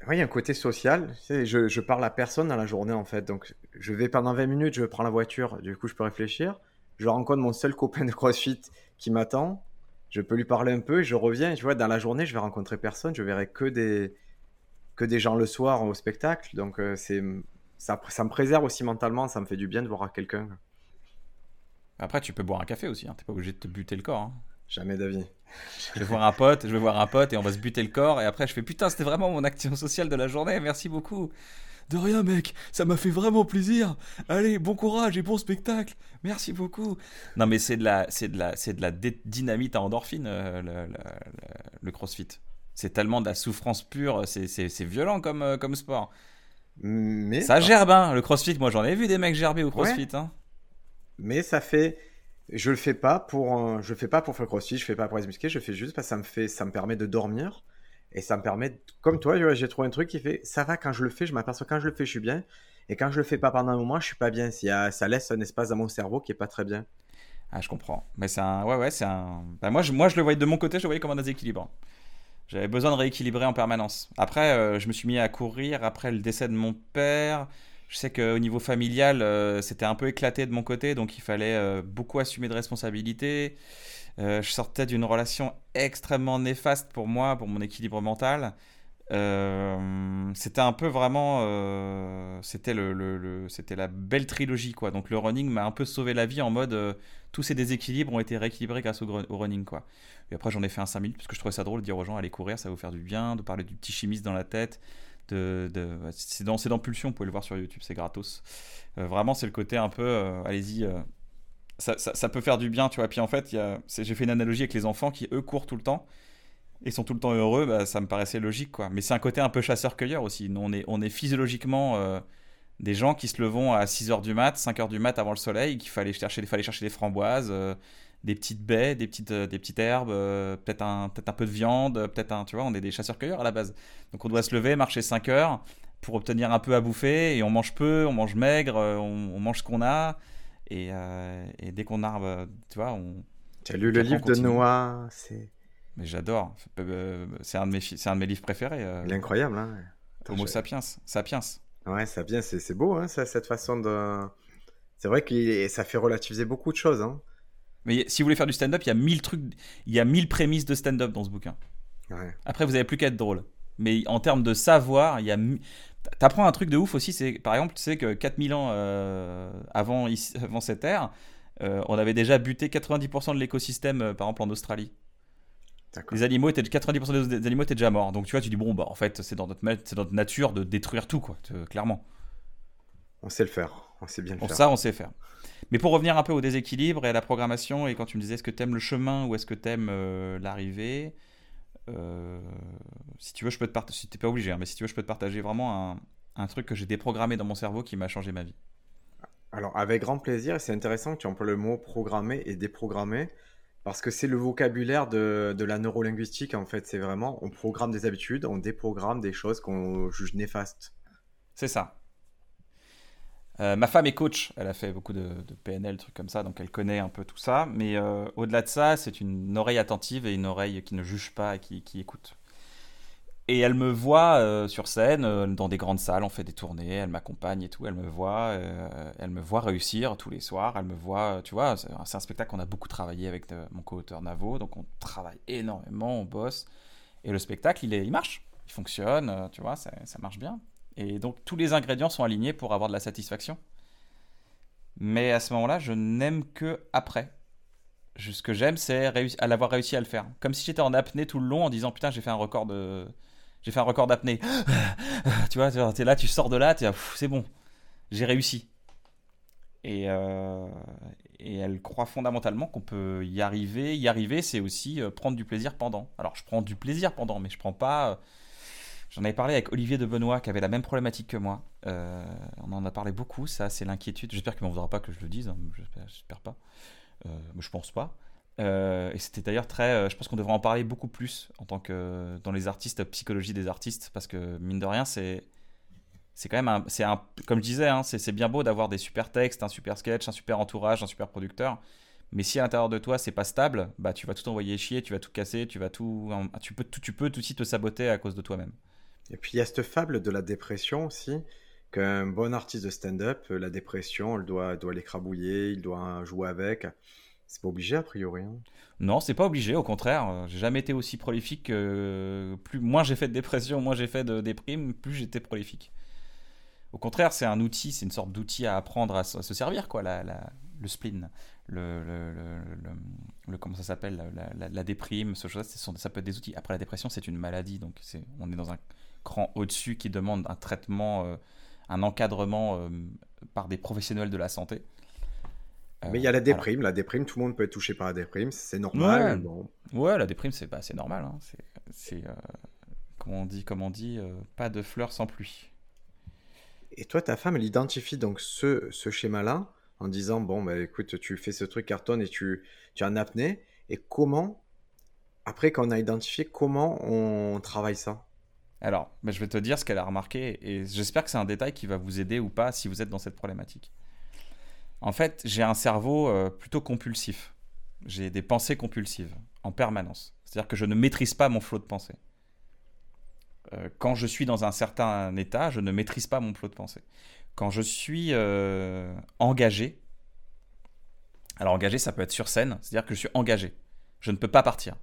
[SPEAKER 1] oui, il y a un côté social. je, je, parle à personne dans la journée, en fait. Donc, je vais pendant 20 minutes, je prends la voiture, du coup, je peux réfléchir. Je rencontre mon seul copain de CrossFit qui m'attend. Je peux lui parler un peu et je reviens. tu vois, dans la journée, je vais rencontrer personne. Je verrai que des, que des gens le soir au spectacle. Donc, euh, c'est ça, ça, me préserve aussi mentalement. Ça me fait du bien de voir quelqu'un.
[SPEAKER 2] Après, tu peux boire un café aussi. Hein. T'es pas obligé de te buter le corps. Hein.
[SPEAKER 1] Jamais d'avis.
[SPEAKER 2] Je vais voir un pote, je vais voir un pote et on va se buter le corps. Et après, je fais putain, c'était vraiment mon action sociale de la journée. Merci beaucoup. De rien, mec, ça m'a fait vraiment plaisir. Allez, bon courage et bon spectacle. Merci beaucoup. Non, mais c'est de la, c'est de la, c'est de la dynamite à endorphine, euh, le, le, CrossFit. C'est tellement de la souffrance pure, c'est violent comme, euh, comme sport. Mais ça gerbe, hein. Le CrossFit, moi j'en ai vu des mecs gerber au CrossFit. Hein.
[SPEAKER 1] Mais ça fait, je le fais pas pour, je fais pas pour faire CrossFit, je fais pas pour les muscler, je fais juste parce que ça me fait, ça me permet de dormir et ça me permet, comme toi, j'ai trouvé un truc qui fait, ça va quand je le fais, je m'aperçois quand je le fais, je suis bien, et quand je le fais pas pendant un moment, je suis pas bien. ça laisse un espace dans mon cerveau qui est pas très bien.
[SPEAKER 2] Ah, je comprends. Mais c'est un, ouais, ouais, c'est un. Bah, moi, je, moi, je le voyais de mon côté, je le voyais comme un déséquilibre. J'avais besoin de rééquilibrer en permanence. Après, euh, je me suis mis à courir après le décès de mon père. Je sais qu'au niveau familial, euh, c'était un peu éclaté de mon côté, donc il fallait euh, beaucoup assumer de responsabilités. je sortais d'une relation extrêmement néfaste pour moi, pour mon équilibre mental. c'était un peu vraiment, c'était la belle trilogie quoi. Donc le running m'a un peu sauvé la vie en mode tous ces déséquilibres ont été rééquilibrés grâce au, au running quoi. Et après, j'en ai fait un 5 minutes parce que je trouvais ça drôle de dire aux gens allez courir, ça va vous faire du bien, de parler du petit chimiste dans la tête. De... C'est dans, Pulsion, vous pouvez le voir sur YouTube, c'est gratos. Euh, vraiment, c'est le côté un peu euh, allez-y. Euh, ça, peut faire du bien, tu vois. Puis en fait, j'ai fait une analogie avec les enfants qui, eux, courent tout le temps et sont tout le temps heureux. Bah, ça me paraissait logique, quoi. Mais c'est un côté un peu chasseur-cueilleur aussi. on est, physiologiquement des gens qui se levont à 6h du mat, 5h du mat avant le soleil, qu'il fallait chercher des framboises, des petites baies, des petites, euh, des petites herbes, euh, peut-être un, peut un peu de viande, peut-être un, tu vois, on est des chasseurs-cueilleurs à la base. Donc on doit se lever, marcher 5 heures pour obtenir un peu à bouffer et on mange peu, on mange maigre, euh, on, mange ce qu'on a et, et dès qu'on a, tu vois, on.
[SPEAKER 1] Tu as lu le livre de Noah, c'est.
[SPEAKER 2] Mais j'adore, c'est un de mes, un de mes livres préférés.
[SPEAKER 1] Il est incroyable, hein.
[SPEAKER 2] Homo sapiens, sapiens.
[SPEAKER 1] Ouais, sapiens, c'est beau, hein, cette façon de. C'est vrai que ça fait relativiser beaucoup de choses, hein.
[SPEAKER 2] Mais si vous voulez faire du stand-up, il y a mille trucs, il y a mille prémices de stand-up dans ce bouquin. Après, vous avez plus qu'à être drôle. Mais en termes de savoir, il y a. T'apprends un truc de ouf aussi, c'est par exemple, tu sais que 4000 ans euh, avant, avant cette ère, euh, on avait déjà buté 90% de l'écosystème, euh, par exemple en Australie. Les animaux étaient 90% des animaux étaient déjà morts. Donc tu vois, tu dis bon bah en fait c'est dans notre c'est dans notre nature de détruire tout quoi, clairement.
[SPEAKER 1] On sait le faire, on sait bien le faire.
[SPEAKER 2] Ça on sait faire. Mais pour revenir un peu au déséquilibre et à la programmation, et quand tu me disais est-ce que tu aimes le chemin ou est-ce que tu aimes euh, l'arrivée, euh, si tu veux, je peux te partager, si pas obligé, hein, mais si tu veux, je peux te partager vraiment un, un truc que j'ai déprogrammé dans mon cerveau qui m'a changé ma vie.
[SPEAKER 1] Alors, avec grand plaisir, c'est intéressant que tu emploies le mot programmer et déprogrammer, parce que c'est le vocabulaire de, de la neurolinguistique, en fait. C'est vraiment, on programme des habitudes, on déprogramme des choses qu'on juge néfastes.
[SPEAKER 2] C'est ça. Euh, ma femme est coach, elle a fait beaucoup de, PNL, trucs comme ça, donc elle connaît un peu tout ça. Mais euh, au-delà de ça, c'est une oreille attentive et une oreille qui ne juge pas et qui, écoute. Et elle me voit euh, sur scène, dans des grandes salles, on fait des tournées, elle m'accompagne et tout, elle me voit, elle me voit réussir tous les soirs, elle me voit, tu vois, c'est un spectacle qu'on a beaucoup travaillé avec mon co-auteur Navo, donc on travaille énormément, on bosse, et le spectacle, il, marche, il fonctionne, tu vois, ça, marche bien. Et donc tous les ingrédients sont alignés pour avoir de la satisfaction. Mais à ce moment-là, je n'aime que après. Ce que j'aime, c'est à l'avoir réussi à le faire. Comme si j'étais en apnée tout le long en disant putain, j'ai fait un record de j'ai fait un record d'apnée. tu vois, tu es là, tu sors de là, c'est bon, j'ai réussi. Et, euh, et, elle croit fondamentalement qu'on peut y arriver. Y arriver, c'est aussi euh, prendre du plaisir pendant. Alors, je prends du plaisir pendant, mais je prends pas. Euh, j'en avais parlé avec Olivier de Benoît qui avait la même problématique que moi. on en a parlé beaucoup, ça, c'est l'inquiétude. J'espère qu'il m'en voudra pas que je le dise, hein, j'espère pas. mais je pense pas. Euh, et c'était d'ailleurs très. Euh, je pense qu'on devrait en parler beaucoup plus en tant que dans les artistes, psychologie des artistes, parce que mine de rien, c'est c'est quand même un, c'est un, comme je disais, hein, c'est bien beau d'avoir des super textes, un super sketch, un super entourage, un super producteur. Mais si à l'intérieur de toi c'est pas stable, bah tu vas tout envoyer chier, tu vas tout casser, tu vas tout, tu peux tout, tu peux tout aussi te saboter à cause de toi-même.
[SPEAKER 1] Et puis il y a cette fable de la dépression aussi, qu'un bon artiste de stand-up, la dépression, elle doit, doit l'écrabouiller, il doit jouer avec. C'est pas obligé a priori. Hein.
[SPEAKER 2] Non, c'est pas obligé. Au contraire, euh, j'ai jamais été aussi prolifique. Que... Plus moins j'ai fait de dépression, moins j'ai fait de déprime, plus j'étais prolifique. Au contraire, c'est un outil, c'est une sorte d'outil à apprendre à, se servir, quoi. La, le spleen, le, comment ça s'appelle, la, déprime, ce chose, ça peut être des outils. Après, la dépression, c'est une maladie, donc on est dans un cran au-dessus qui demande un traitement, euh, un encadrement euh, par des professionnels de la santé.
[SPEAKER 1] Euh, Mais il y a la déprime. La déprime, tout le monde peut être touché par la déprime. C'est normal.
[SPEAKER 2] Ouais, bon. ouais la déprime, c'est bah, normal. Hein. C'est, comment on dit, comment on dit pas de fleurs sans pluie.
[SPEAKER 1] Et toi, ta femme, elle identifie donc ce, ce schéma-là en disant Bon, bah, écoute, tu fais ce truc carton et tu, tu as un apnée. Et comment, après qu'on a identifié, comment on travaille ça?
[SPEAKER 2] Alors, je vais te dire ce qu'elle a remarqué et j'espère que c'est un détail qui va vous aider ou pas si vous êtes dans cette problématique. En fait, j'ai un cerveau euh, plutôt compulsif. J'ai des pensées compulsives en permanence. C'est-à-dire que je ne maîtrise pas mon flot de pensée. Euh, quand je suis dans un certain état, je ne maîtrise pas mon flot de pensée. Quand je suis euh, engagé, alors engagé, ça peut être sur scène, c'est-à-dire que je suis engagé. Je ne peux pas partir.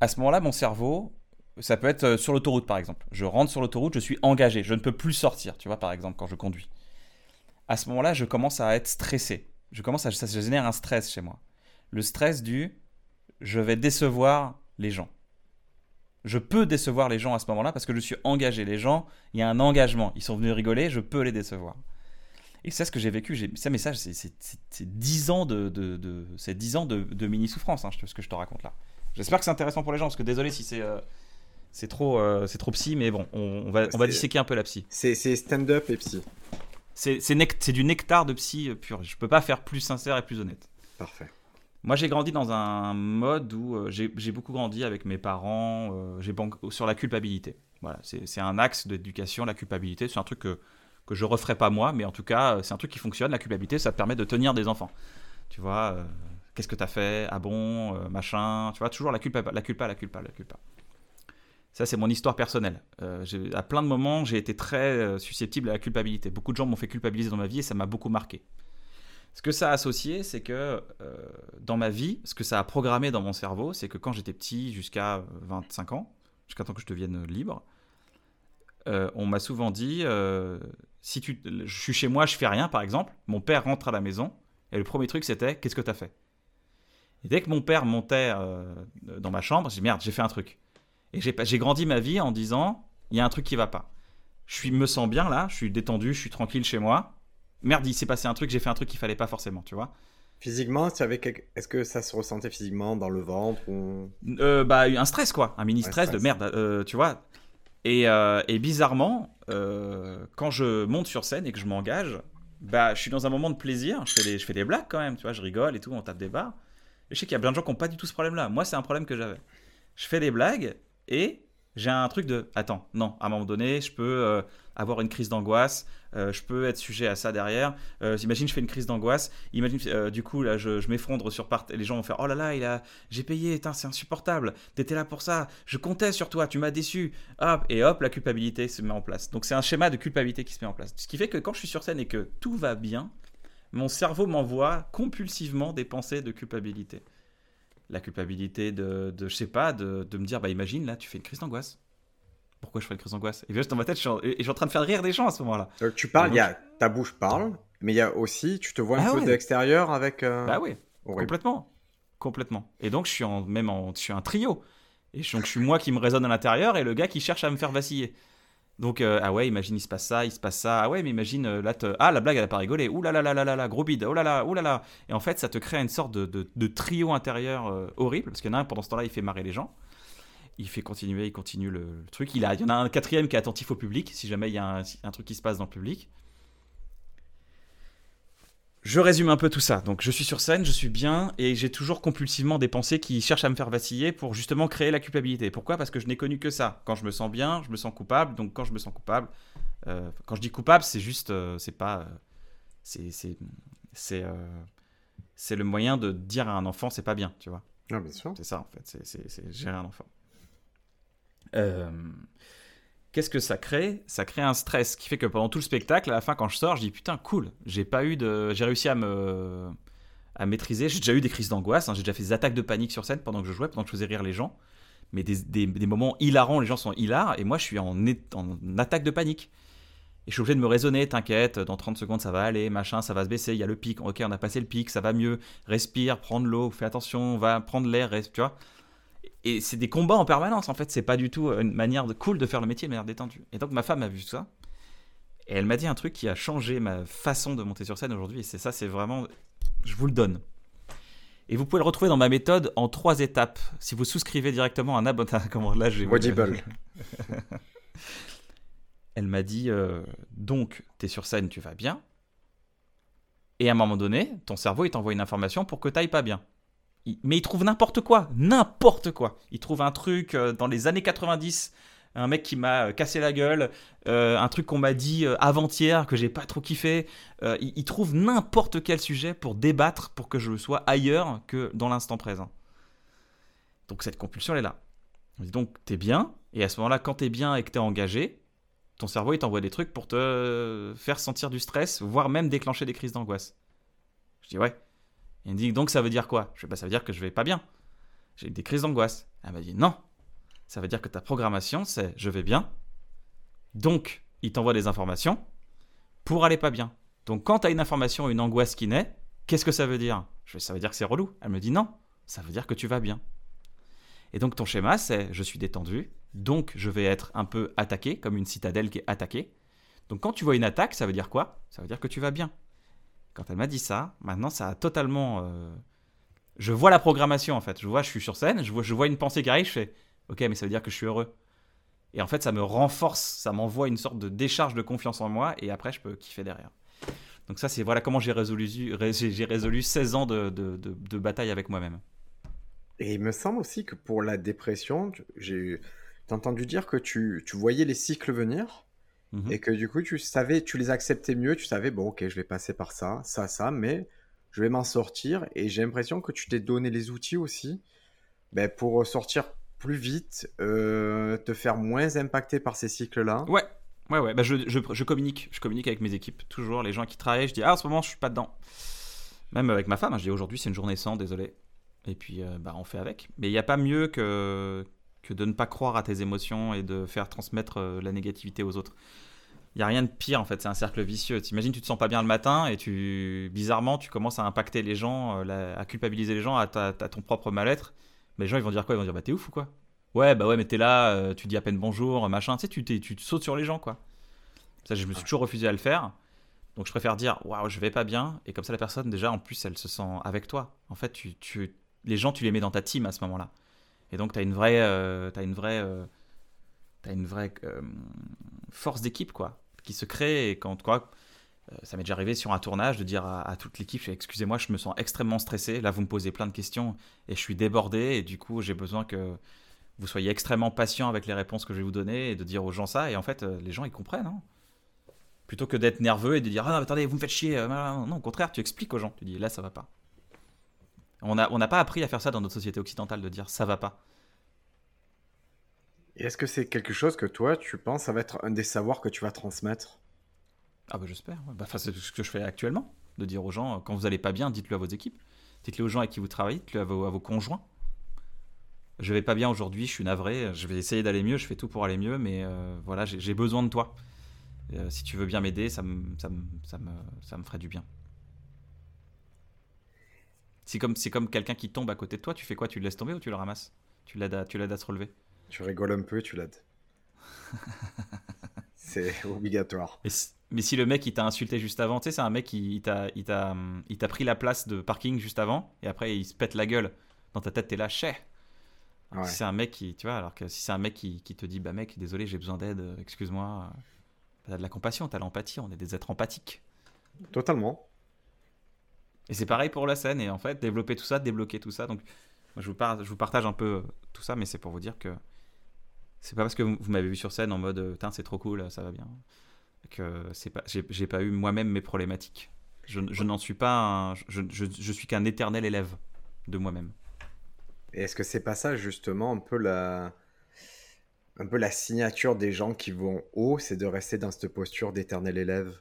[SPEAKER 2] À ce moment-là, mon cerveau, ça peut être sur l'autoroute par exemple. Je rentre sur l'autoroute, je suis engagé, je ne peux plus sortir, tu vois, par exemple, quand je conduis à ce moment-là, je commence à être stressé. Je commence ça génère un stress chez moi. Le stress du je vais décevoir les gens. Je peux décevoir les gens à ce moment-là parce que je suis engagé. Les gens, il y a un engagement. Ils sont venus rigoler, je peux les décevoir. Et c'est ce que j'ai vécu. Ça, mais c'est 10 ans de, de, de ans de, mini souffrance, hein, ce que je te raconte là. J'espère que c'est intéressant pour les gens, parce que désolé si c'est euh, c'est trop, euh, c'est trop psy, mais bon, on, va, on va disséquer un peu la psy.
[SPEAKER 1] C'est stand-up et psy.
[SPEAKER 2] C'est du nectar de psy pur. Je peux pas faire plus sincère et plus honnête.
[SPEAKER 1] Parfait.
[SPEAKER 2] Moi, j'ai grandi dans un mode où euh, j'ai beaucoup grandi avec mes parents euh, j'ai sur la culpabilité. Voilà, c'est un axe d'éducation, la culpabilité. C'est un truc que, que je referai pas moi, mais en tout cas, c'est un truc qui fonctionne. La culpabilité, ça permet de tenir des enfants. Tu vois, euh, qu'est-ce que tu as fait? Ah bon, machin. Tu vois, toujours la culpa, la culpa, la culpa, la culpa. Ça, c'est mon histoire personnelle. Euh, à plein de moments, j'ai été très euh, susceptible à la culpabilité. Beaucoup de gens m'ont fait culpabiliser dans ma vie et ça m'a beaucoup marqué. Ce que ça a associé, c'est que euh, dans ma vie, ce que ça a programmé dans mon cerveau, c'est que quand j'étais petit, jusqu'à 25 ans, jusqu'à temps que je devienne libre, on m'a souvent dit si tu, je suis chez moi, je fais rien, par exemple, mon père rentre à la maison et le premier truc c'était qu'est-ce que tu as fait? Et dès que mon père montait dans ma chambre, j'ai dit merde, j'ai fait un truc. Et j'ai grandi ma vie en disant, il y a un truc qui va pas. Je suis, me sens bien là, je suis détendu, je suis tranquille chez moi. Merde, il s'est passé un truc, j'ai fait un truc qu'il fallait pas forcément, tu vois.
[SPEAKER 1] Physiquement, est-ce que ça se ressentait physiquement dans le ventre ou...
[SPEAKER 2] euh, Bah, un stress quoi, un mini stress, de merde, euh, tu vois. Et, euh, et bizarrement, quand je monte sur scène et que je m'engage, bah, je suis dans un moment de plaisir. Je fais, des, je fais des blagues quand même, tu vois, je rigole et tout, on tape des barres. Et je sais qu'il y a plein de gens qui n'ont pas du tout ce problème-là. Moi, c'est un problème que j'avais. Je fais des blagues et J'ai un truc de, attends, non, à un moment donné, je peux euh, avoir une crise d'angoisse, euh, je peux être sujet à ça derrière. Euh, imagine, je fais une crise d'angoisse, imagine, du coup, là, je, m'effondre sur part, les gens vont faire, oh là là, il a, j'ai payé, c'est insupportable, t'étais là pour ça, je comptais sur toi, tu m'as déçu, et hop, la culpabilité se met en place. Donc c'est un schéma de culpabilité qui se met en place. Ce qui fait que quand je suis sur scène et que tout va bien, mon cerveau m'envoie compulsivement des pensées de culpabilité la culpabilité de, de je sais pas, de, de, me dire, bah imagine, là, tu fais une crise d'angoisse. Pourquoi je fais une crise d'angoisse? Et bien, dans ma tête, je suis, en, train de faire rire des gens à ce moment-là.
[SPEAKER 1] Euh, tu parles, il y a ta bouche parle, mais il y a aussi, tu te vois un ah peu de l'extérieur avec.
[SPEAKER 2] Euh, bah oui, complètement. Complètement. Et donc, je suis en, même en, je suis un trio. Et donc, je suis moi qui me résonne à l'intérieur et le gars qui cherche à me faire vaciller. Donc, euh, ah ouais, imagine, il se passe ça, il se passe ça. Ah ouais, mais imagine, euh, là, te... ah, la blague, elle a pas rigolé. Ouh là là là là gros bide. Oh là là, là. Et en fait, ça te crée une sorte de, de, trio intérieur euh, horrible. Parce qu'il y en a un, pendant ce temps-là, il fait marrer les gens. Il fait continuer, il continue le, truc. Il, a, il y en a un quatrième qui est attentif au public, si jamais il y a un, un truc qui se passe dans le public. Je résume un peu tout ça. Donc, je suis sur scène, je suis bien, et j'ai toujours compulsivement des pensées qui cherchent à me faire vaciller pour justement créer la culpabilité. Pourquoi? Parce que je n'ai connu que ça. Quand je me sens bien, je me sens coupable. Donc, quand je me sens coupable, euh, quand je dis coupable, c'est juste, euh, c'est pas, euh, c'est, c'est, c'est, c'est le moyen de dire à un enfant, c'est pas bien, tu vois.
[SPEAKER 1] Ah, bien sûr.
[SPEAKER 2] C'est ça en fait. C'est, gérer un enfant. Qu'est-ce que ça crée? Ça crée un stress qui fait que pendant tout le spectacle, à la fin, quand je sors, je dis putain, cool, j'ai pas eu de, j'ai réussi à me, à maîtriser. J'ai déjà eu des crises d'angoisse, hein. j'ai déjà fait des attaques de panique sur scène pendant que je jouais, pendant que je faisais rire les gens. Mais des, des, moments hilarants, les gens sont hilars, et moi je suis en, en attaque de panique. Et je suis obligé de me raisonner, t'inquiète, dans 30 secondes ça va aller, machin, ça va se baisser, il y a le pic, ok, on a passé le pic, ça va mieux, respire, prends de l'eau, fais attention, va prendre l'air, tu vois et c'est des combats en permanence en fait. C'est pas du tout une manière de, cool de faire le métier de manière détendue. Et donc ma femme a vu ça. Et elle m'a dit un truc qui a changé ma façon de monter sur scène aujourd'hui. Et c'est ça, c'est vraiment. Je vous le donne. Et vous pouvez le retrouver dans ma méthode en trois étapes. Si vous souscrivez directement à un abonnement. Comment là, j'ai. elle m'a dit euh, donc, tu es sur scène, tu vas bien. Et à un moment donné, ton cerveau, il t'envoie une information pour que tu pas bien mais il trouve n'importe quoi, n'importe quoi. Il trouve un truc euh, dans les années 90, un mec qui m'a euh, cassé la gueule, euh, un truc qu'on m'a dit avant-hier que j'ai pas trop kiffé. il, trouve n'importe quel sujet pour débattre pour que je sois ailleurs que dans l'instant présent. Donc cette compulsion elle est là. Donc t'es bien, et à ce moment-là, quand t'es bien et que t'es engagé, ton cerveau il t'envoie des trucs pour te faire sentir du stress, voire même déclencher des crises d'angoisse. Je dis ouais. Il me dit donc ça veut dire quoi? Je dis bah, ça veut dire que je vais pas bien. J'ai des crises d'angoisse. Elle m'a dit non. Ça veut dire que ta programmation c'est je vais bien. Donc il t'envoie des informations pour aller pas bien. Donc quand tu as une information, une angoisse qui naît, qu'est-ce que ça veut dire? Je, Ça veut dire que c'est relou. Elle me dit non. Ça veut dire que tu vas bien. Et donc ton schéma c'est je suis détendu, donc je vais être un peu attaqué comme une citadelle qui est attaquée. Donc quand tu vois une attaque, ça veut dire quoi? Ça veut dire que tu vas bien. Quand elle m'a dit ça, maintenant ça a totalement. Euh, je vois la programmation en fait. Je vois, je suis sur scène, je vois, je vois une pensée qui arrive, je fais Ok, mais ça veut dire que je suis heureux. Et en fait, ça me renforce, ça m'envoie une sorte de décharge de confiance en moi, et après, je peux kiffer derrière. Donc, ça, c'est voilà comment j'ai résolu, j'ai résolu 16 ans de, de, de, bataille avec moi-même.
[SPEAKER 1] Et il me semble aussi que pour la dépression, j'ai entendu dire que tu, tu voyais les cycles venir? Mhm. Et que du coup, tu savais, tu les acceptais mieux, tu savais, bon, ok, je vais passer par ça, ça, ça, mais je vais m'en sortir. Et j'ai l'impression que tu t'es donné les outils aussi ben, pour sortir plus vite, euh, te faire moins impacter par ces cycles-là.
[SPEAKER 2] Ouais, ouais, ouais. Ben, je, je, je, communique, je communique avec mes équipes, toujours, les gens qui travaillent. Je dis, ah, en ce moment, je suis pas dedans. Même avec ma femme, hein, je dis, aujourd'hui, c'est une journée sans, désolé. Et puis, euh, bah, on fait avec. Mais il n'y a pas mieux que, que de ne pas croire à tes émotions et de faire transmettre euh, la négativité aux autres. Il n'y a rien de pire en fait, c'est un cercle vicieux. T'imagines, tu te sens pas bien le matin et tu, bizarrement, tu commences à impacter les gens, euh, à culpabiliser les gens, à, ton propre mal-être. Mais les gens, ils vont dire quoi? Ils vont dire, bah t'es ouf ou quoi? Ouais, bah ouais, mais t'es là, euh, tu dis à peine bonjour, machin. Tu sais, tu, tu sautes sur les gens quoi. Ça, je me suis toujours refusé à le faire. Donc je préfère dire, waouh, je vais pas bien. Et comme ça, la personne, déjà, en plus, elle se sent avec toi. En fait, tu, tu, les gens, tu les mets dans ta team à ce moment-là. Et donc, tu as une vraie, euh, une vraie, euh, une vraie euh, force d'équipe quoi, qui se crée. Et quand quoi, ça m'est déjà arrivé sur un tournage de dire à, toute l'équipe Excusez-moi, je me sens extrêmement stressé. Là, vous me posez plein de questions et je suis débordé. Et du coup, j'ai besoin que vous soyez extrêmement patient avec les réponses que je vais vous donner et de dire aux gens ça. Et en fait, les gens, ils comprennent. Hein. Plutôt que d'être nerveux et de dire Ah non, attendez, vous me faites chier. Non, au contraire, tu expliques aux gens. Tu dis Là, ça va pas. On n'a on pas appris à faire ça dans notre société occidentale, de dire Ça va pas.
[SPEAKER 1] Est-ce que c'est quelque chose que toi, tu penses, ça va être un des savoirs que tu vas transmettre?
[SPEAKER 2] Ah bah j'espère. Bah, c'est ce que je fais actuellement. De dire aux gens, quand vous allez pas bien, dites-le à vos équipes. Dites-le aux gens avec qui vous travaillez, dites-le à vos conjoints je vais pas bien aujourd'hui, je suis navré, je vais essayer d'aller mieux, je fais tout pour aller mieux, mais euh, voilà, j'ai besoin de toi. Euh, si tu veux bien m'aider, ça me, ça, me, ça, me, ça me ferait du bien. C'est comme, comme quelqu'un qui tombe à côté de toi, tu fais quoi? Tu le laisses tomber ou tu le ramasses? Tu l'aides à, à se relever?
[SPEAKER 1] Tu rigoles un peu et tu l'aides. c'est obligatoire.
[SPEAKER 2] mais si le mec il t'a insulté juste avant, tu sais, c'est un mec qui il t'a pris la place de parking juste avant et après il se pète la gueule. Dans ta tête, t'es là, chais si c'est un mec qui, tu vois, alors que si c'est un mec qui, qui, te dit, bah mec, désolé, j'ai besoin d'aide, euh, excuse-moi, euh, t'as de la compassion, t'as l'empathie, on est des êtres empathiques.
[SPEAKER 1] Totalement.
[SPEAKER 2] Et c'est pareil pour la scène, et en fait, développer tout ça, débloquer tout ça. Donc, je vous, partage un peu euh, tout ça, mais c'est pour vous dire que c'est pas parce que vous, m'avez vu sur scène en mode, c'est trop cool, ça va bien, que c'est pas, j'ai pas eu moi-même mes problématiques. Je, n'en suis pas, je, je, je suis qu'un éternel élève de moi-même.
[SPEAKER 1] Et est-ce que c'est pas ça justement un peu la un peu la signature des gens qui vont haut, c'est de rester dans cette posture d'éternel élève?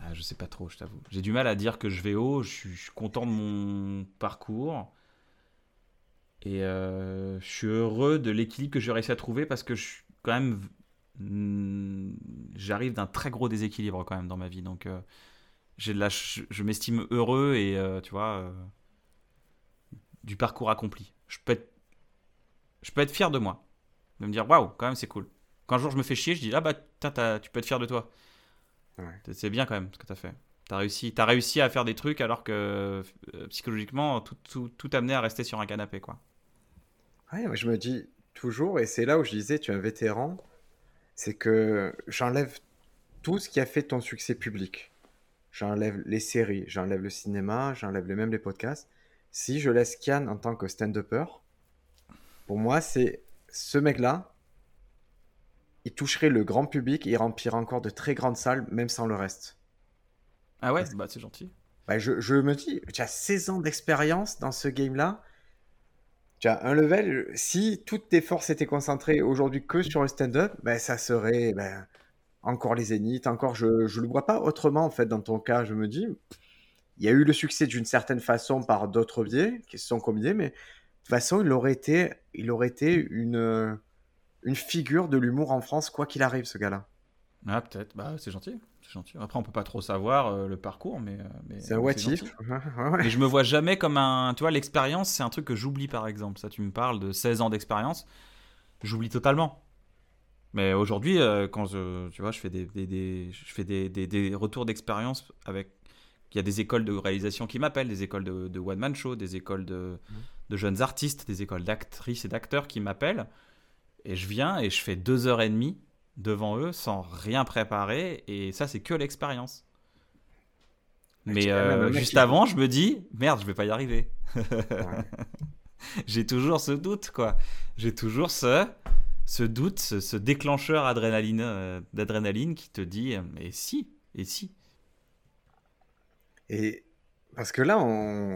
[SPEAKER 2] Ah, Je sais pas trop, je t'avoue. J'ai du mal à dire que je vais haut, je suis, content de mon parcours. Et euh, je suis heureux de l'équilibre que j'ai réussi à trouver parce que je suis quand même. Hmm, j'arrive d'un très gros déséquilibre quand même dans ma vie. Donc, euh, de la, je, m'estime heureux et euh, tu vois du parcours accompli. Je peux être, je peux être fier de moi. De me dire, waouh, quand même, c'est cool. Quand un jour je me fais chier, je dis, ah bah, tu peux être fier de toi. C'est bien quand même ce que tu as fait. Tu as réussi, as réussi à faire des trucs alors que euh, psychologiquement, tout, tout, tout amenait à rester sur un canapé. quoi.
[SPEAKER 1] Ouais, moi je me dis toujours, et c'est là où je disais, tu es un vétéran, c'est que j'enlève tout ce qui a fait ton succès public. J'enlève les séries, j'enlève le cinéma, j'enlève même les podcasts si je laisse Kian en tant que stand-upper, pour moi, c'est ce mec-là, il toucherait le grand public et remplirait encore de très grandes salles, même sans le reste.
[SPEAKER 2] Ah ouais, bah, c'est gentil.
[SPEAKER 1] Bah, je, je, me dis, tu as 16 ans d'expérience dans ce game-là. Tu as un level, si toutes tes forces étaient concentrées aujourd'hui que sur le stand-up, bah, ça serait bah, encore les zéniths, encore je ne le vois pas autrement en fait dans ton cas. Je me dis, il y a eu le succès d'une certaine façon par d'autres biais qui se sont combinés, mais de toute façon, il aurait été, il aurait été une, une figure de l'humour en France, quoi qu'il arrive, ce gars-là.
[SPEAKER 2] Ah, peut-être. Bah, c'est gentil. C'est gentil. Après, on peut pas trop savoir euh, le parcours, mais. Euh, mais
[SPEAKER 1] c'est un what if.
[SPEAKER 2] Et je me vois jamais comme un. Tu vois, l'expérience, c'est un truc que j'oublie, par exemple. Ça, tu me parles de 16 ans d'expérience. J'oublie totalement. Mais aujourd'hui, euh, quand je, tu vois, je fais des, des, je fais des, des retours d'expérience avec il y a des écoles de réalisation qui m'appellent, des écoles de, one-man show, des écoles de, mmh. de jeunes artistes, des écoles d'actrices et d'acteurs qui m'appellent. Et je viens et je fais deux heures et demie devant eux sans rien préparer. Et ça, c'est que l'expérience. Mais euh, juste avant, je me dis, merde, je vais pas y arriver. J'ai toujours ce doute, quoi. J'ai toujours ce, ce doute, ce, déclencheur euh, d'adrénaline qui te dit, et si, et si.
[SPEAKER 1] Et parce que là,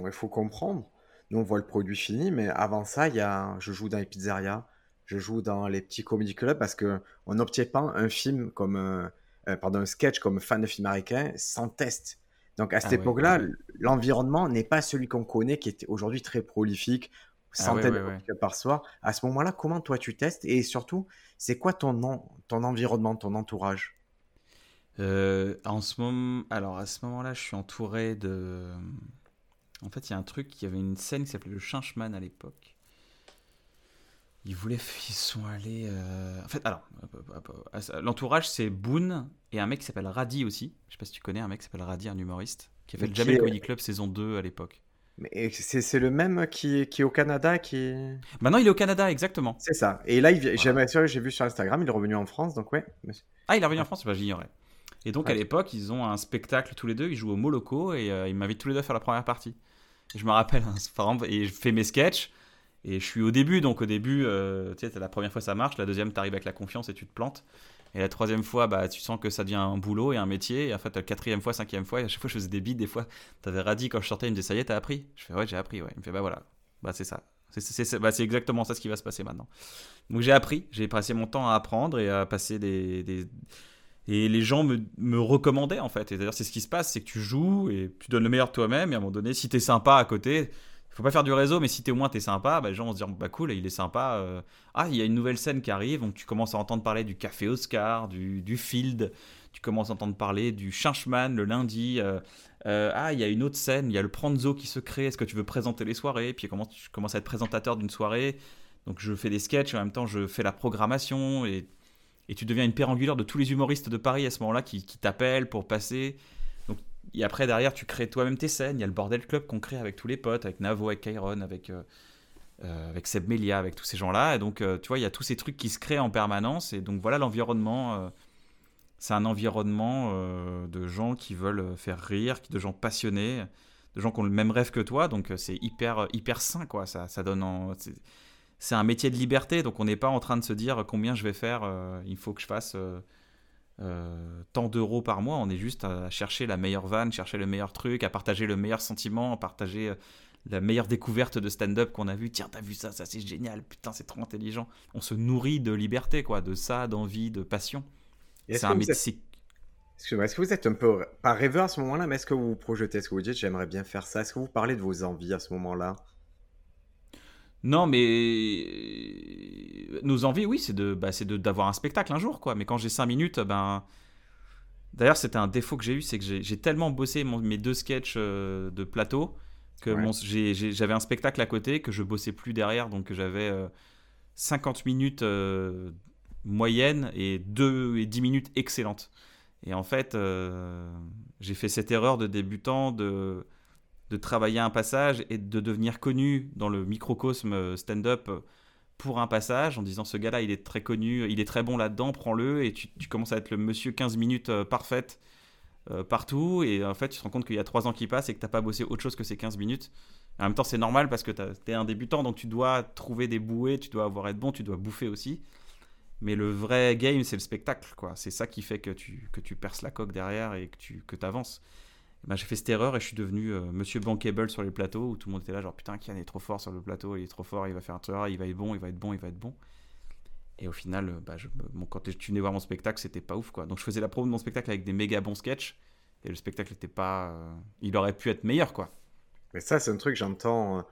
[SPEAKER 1] il faut comprendre, nous on voit le produit fini, mais avant ça, il y a, je joue dans les pizzerias, je joue dans les petits comedy clubs parce que on n'obtient pas un film comme, euh, euh, pardon, un sketch comme fan de film américain sans test. Donc à cette ah époque-là, l'environnement n'est pas celui qu'on connaît, qui est aujourd'hui très prolifique, ah centaines de par soir. À ce moment-là, comment toi tu testes et surtout, c'est quoi ton, ton environnement, ton entourage?
[SPEAKER 2] Euh, en ce moment, alors à ce moment-là, je suis entouré de. En fait, il y a un truc, il y avait une scène qui s'appelait le Chinchman à l'époque. Ils voulaient, ils sont allés. Euh, en fait, alors, l'entourage c'est Boone et un mec qui s'appelle Radi aussi. Je sais pas si tu connais un mec qui s'appelle Radi, un humoriste, qui a fait le Jamel Comedy Club saison 2 à l'époque.
[SPEAKER 1] Mais c'est le même qui, qui, est au Canada qui.
[SPEAKER 2] Maintenant, il est au Canada, exactement.
[SPEAKER 1] C'est ça. Et là, j'ai vu sur Instagram, il est revenu en France, donc ouais.
[SPEAKER 2] Ah, il est revenu en France bah, J'ignorais. Et donc à l'époque, ils ont un spectacle tous les deux, ils jouent au Moloko et euh, ils m'invitent tous les deux à faire la première partie. je me rappelle, hein, par exemple, et je fais mes sketchs Et je suis au début, donc au début, euh, tu sais, la première fois ça marche, la deuxième, tu arrives avec la confiance et tu te plantes. Et la troisième fois, bah, tu sens que ça devient un boulot et un métier. Et en fait, la quatrième fois, cinquième fois, et à chaque fois, je faisais des bides. Des fois, t'avais radis quand je sortais, il me disait, ça y est, t'as appris Je fais, ouais, j'ai appris, ouais. Il me fait, bah voilà, bah c'est ça. C'est bah, exactement ça ce qui va se passer maintenant. Donc j'ai appris, j'ai passé mon temps à apprendre et à passer des. des... Et les gens me, me recommandaient en fait. Et d'ailleurs, c'est ce qui se passe c'est que tu joues et tu donnes le meilleur de toi-même. Et à un moment donné, si t'es sympa à côté, faut pas faire du réseau, mais si t'es au moins t'es sympa, bah, les gens vont se dire bah cool, il est sympa. Euh. ah, il y a une nouvelle scène qui arrive, donc tu commences à entendre parler du café Oscar, du, du field, tu commences à entendre parler du Chanchman le lundi. Euh, euh, ah, il y a une autre scène, il y a le Pranzo qui se crée. Est-ce que tu veux présenter les soirées? Puis comment tu commences à être présentateur d'une soirée. Donc je fais des sketchs et en même temps je fais la programmation et, et tu deviens une pérangulaire de tous les humoristes de Paris à ce moment-là qui t'appellent pour passer. Et après, derrière, tu crées toi-même tes scènes. Il y a le Bordel Club qu'on crée avec tous les potes, avec Navo, avec Kairon, avec, euh, euh, avec Seb Melia, avec tous ces gens-là. Et donc, euh, tu vois, il y a tous ces trucs qui se créent en permanence. Et donc, voilà l'environnement. c'est un environnement de gens qui veulent faire rire, de gens passionnés, de gens qui ont le même rêve que toi. Donc, c'est hyper, hyper sain, quoi. Ça, ça donne C'est un métier de liberté. Donc, on n'est pas en train de se dire combien je vais faire. il faut que je fasse euh, tant d'euros par mois, on est juste à chercher la meilleure vanne, chercher le meilleur truc, à partager le meilleur sentiment, à partager euh, la meilleure découverte de stand-up qu'on a vu. Tiens, t'as vu ça, ça c'est génial, putain, c'est trop intelligent. On se nourrit de liberté, quoi, de ça, d'envie, de passion.
[SPEAKER 1] C'est un métier. Est-ce que vous êtes un peu, pas rêveur à ce moment-là, mais est-ce que vous vous projetez, est-ce que vous dites j'aimerais bien faire ça? Est-ce que vous parlez de vos envies à ce moment-là?
[SPEAKER 2] Non, mais euh, nos envies, oui, c'est de, bah, c'est d'avoir un spectacle un jour, quoi. Mais quand j'ai 5 minutes, ben. D'ailleurs, c'était un défaut que j'ai eu, c'est que j'ai, tellement bossé mes deux sketchs euh, de plateau que j'avais un spectacle à côté que je bossais plus derrière, donc j'avais 50 euh, minutes moyennes et 2 et 10 minutes excellentes. Et en fait, j'ai fait cette erreur de débutant de de travailler un passage et de devenir connu dans le microcosme euh, stand-up pour un passage en disant ce gars-là il est très connu, il est très bon là-dedans, prends-le et tu, commences à être le monsieur 15 minutes euh, parfaite euh, partout et en fait tu te rends compte qu'il y a 3 ans qui passent et que tu n'as pas bossé autre chose que ces 15 minutes. En même temps c'est normal parce que tu es un débutant donc tu dois trouver des bouées, tu dois avoir être bon, tu dois bouffer aussi. Mais le vrai game c'est le spectacle quoi, c'est ça qui fait que tu, que tu perces la coque derrière et que tu que avances. Bah, j'ai fait cette erreur et je suis devenu euh, Monsieur Bankable sur les plateaux où tout le monde était là, genre putain, Kian est trop fort sur le plateau, il est trop fort, il va faire un truc, il va être bon, il va être bon, il va être bon. Et au final, euh, bah, je, quand tu venais voir mon spectacle, c'était pas ouf quoi. Donc je faisais la promo de mon spectacle avec des méga bons sketchs et le spectacle était pas. Euh, il aurait pu être meilleur quoi.
[SPEAKER 1] Mais ça, c'est un truc que j'entends.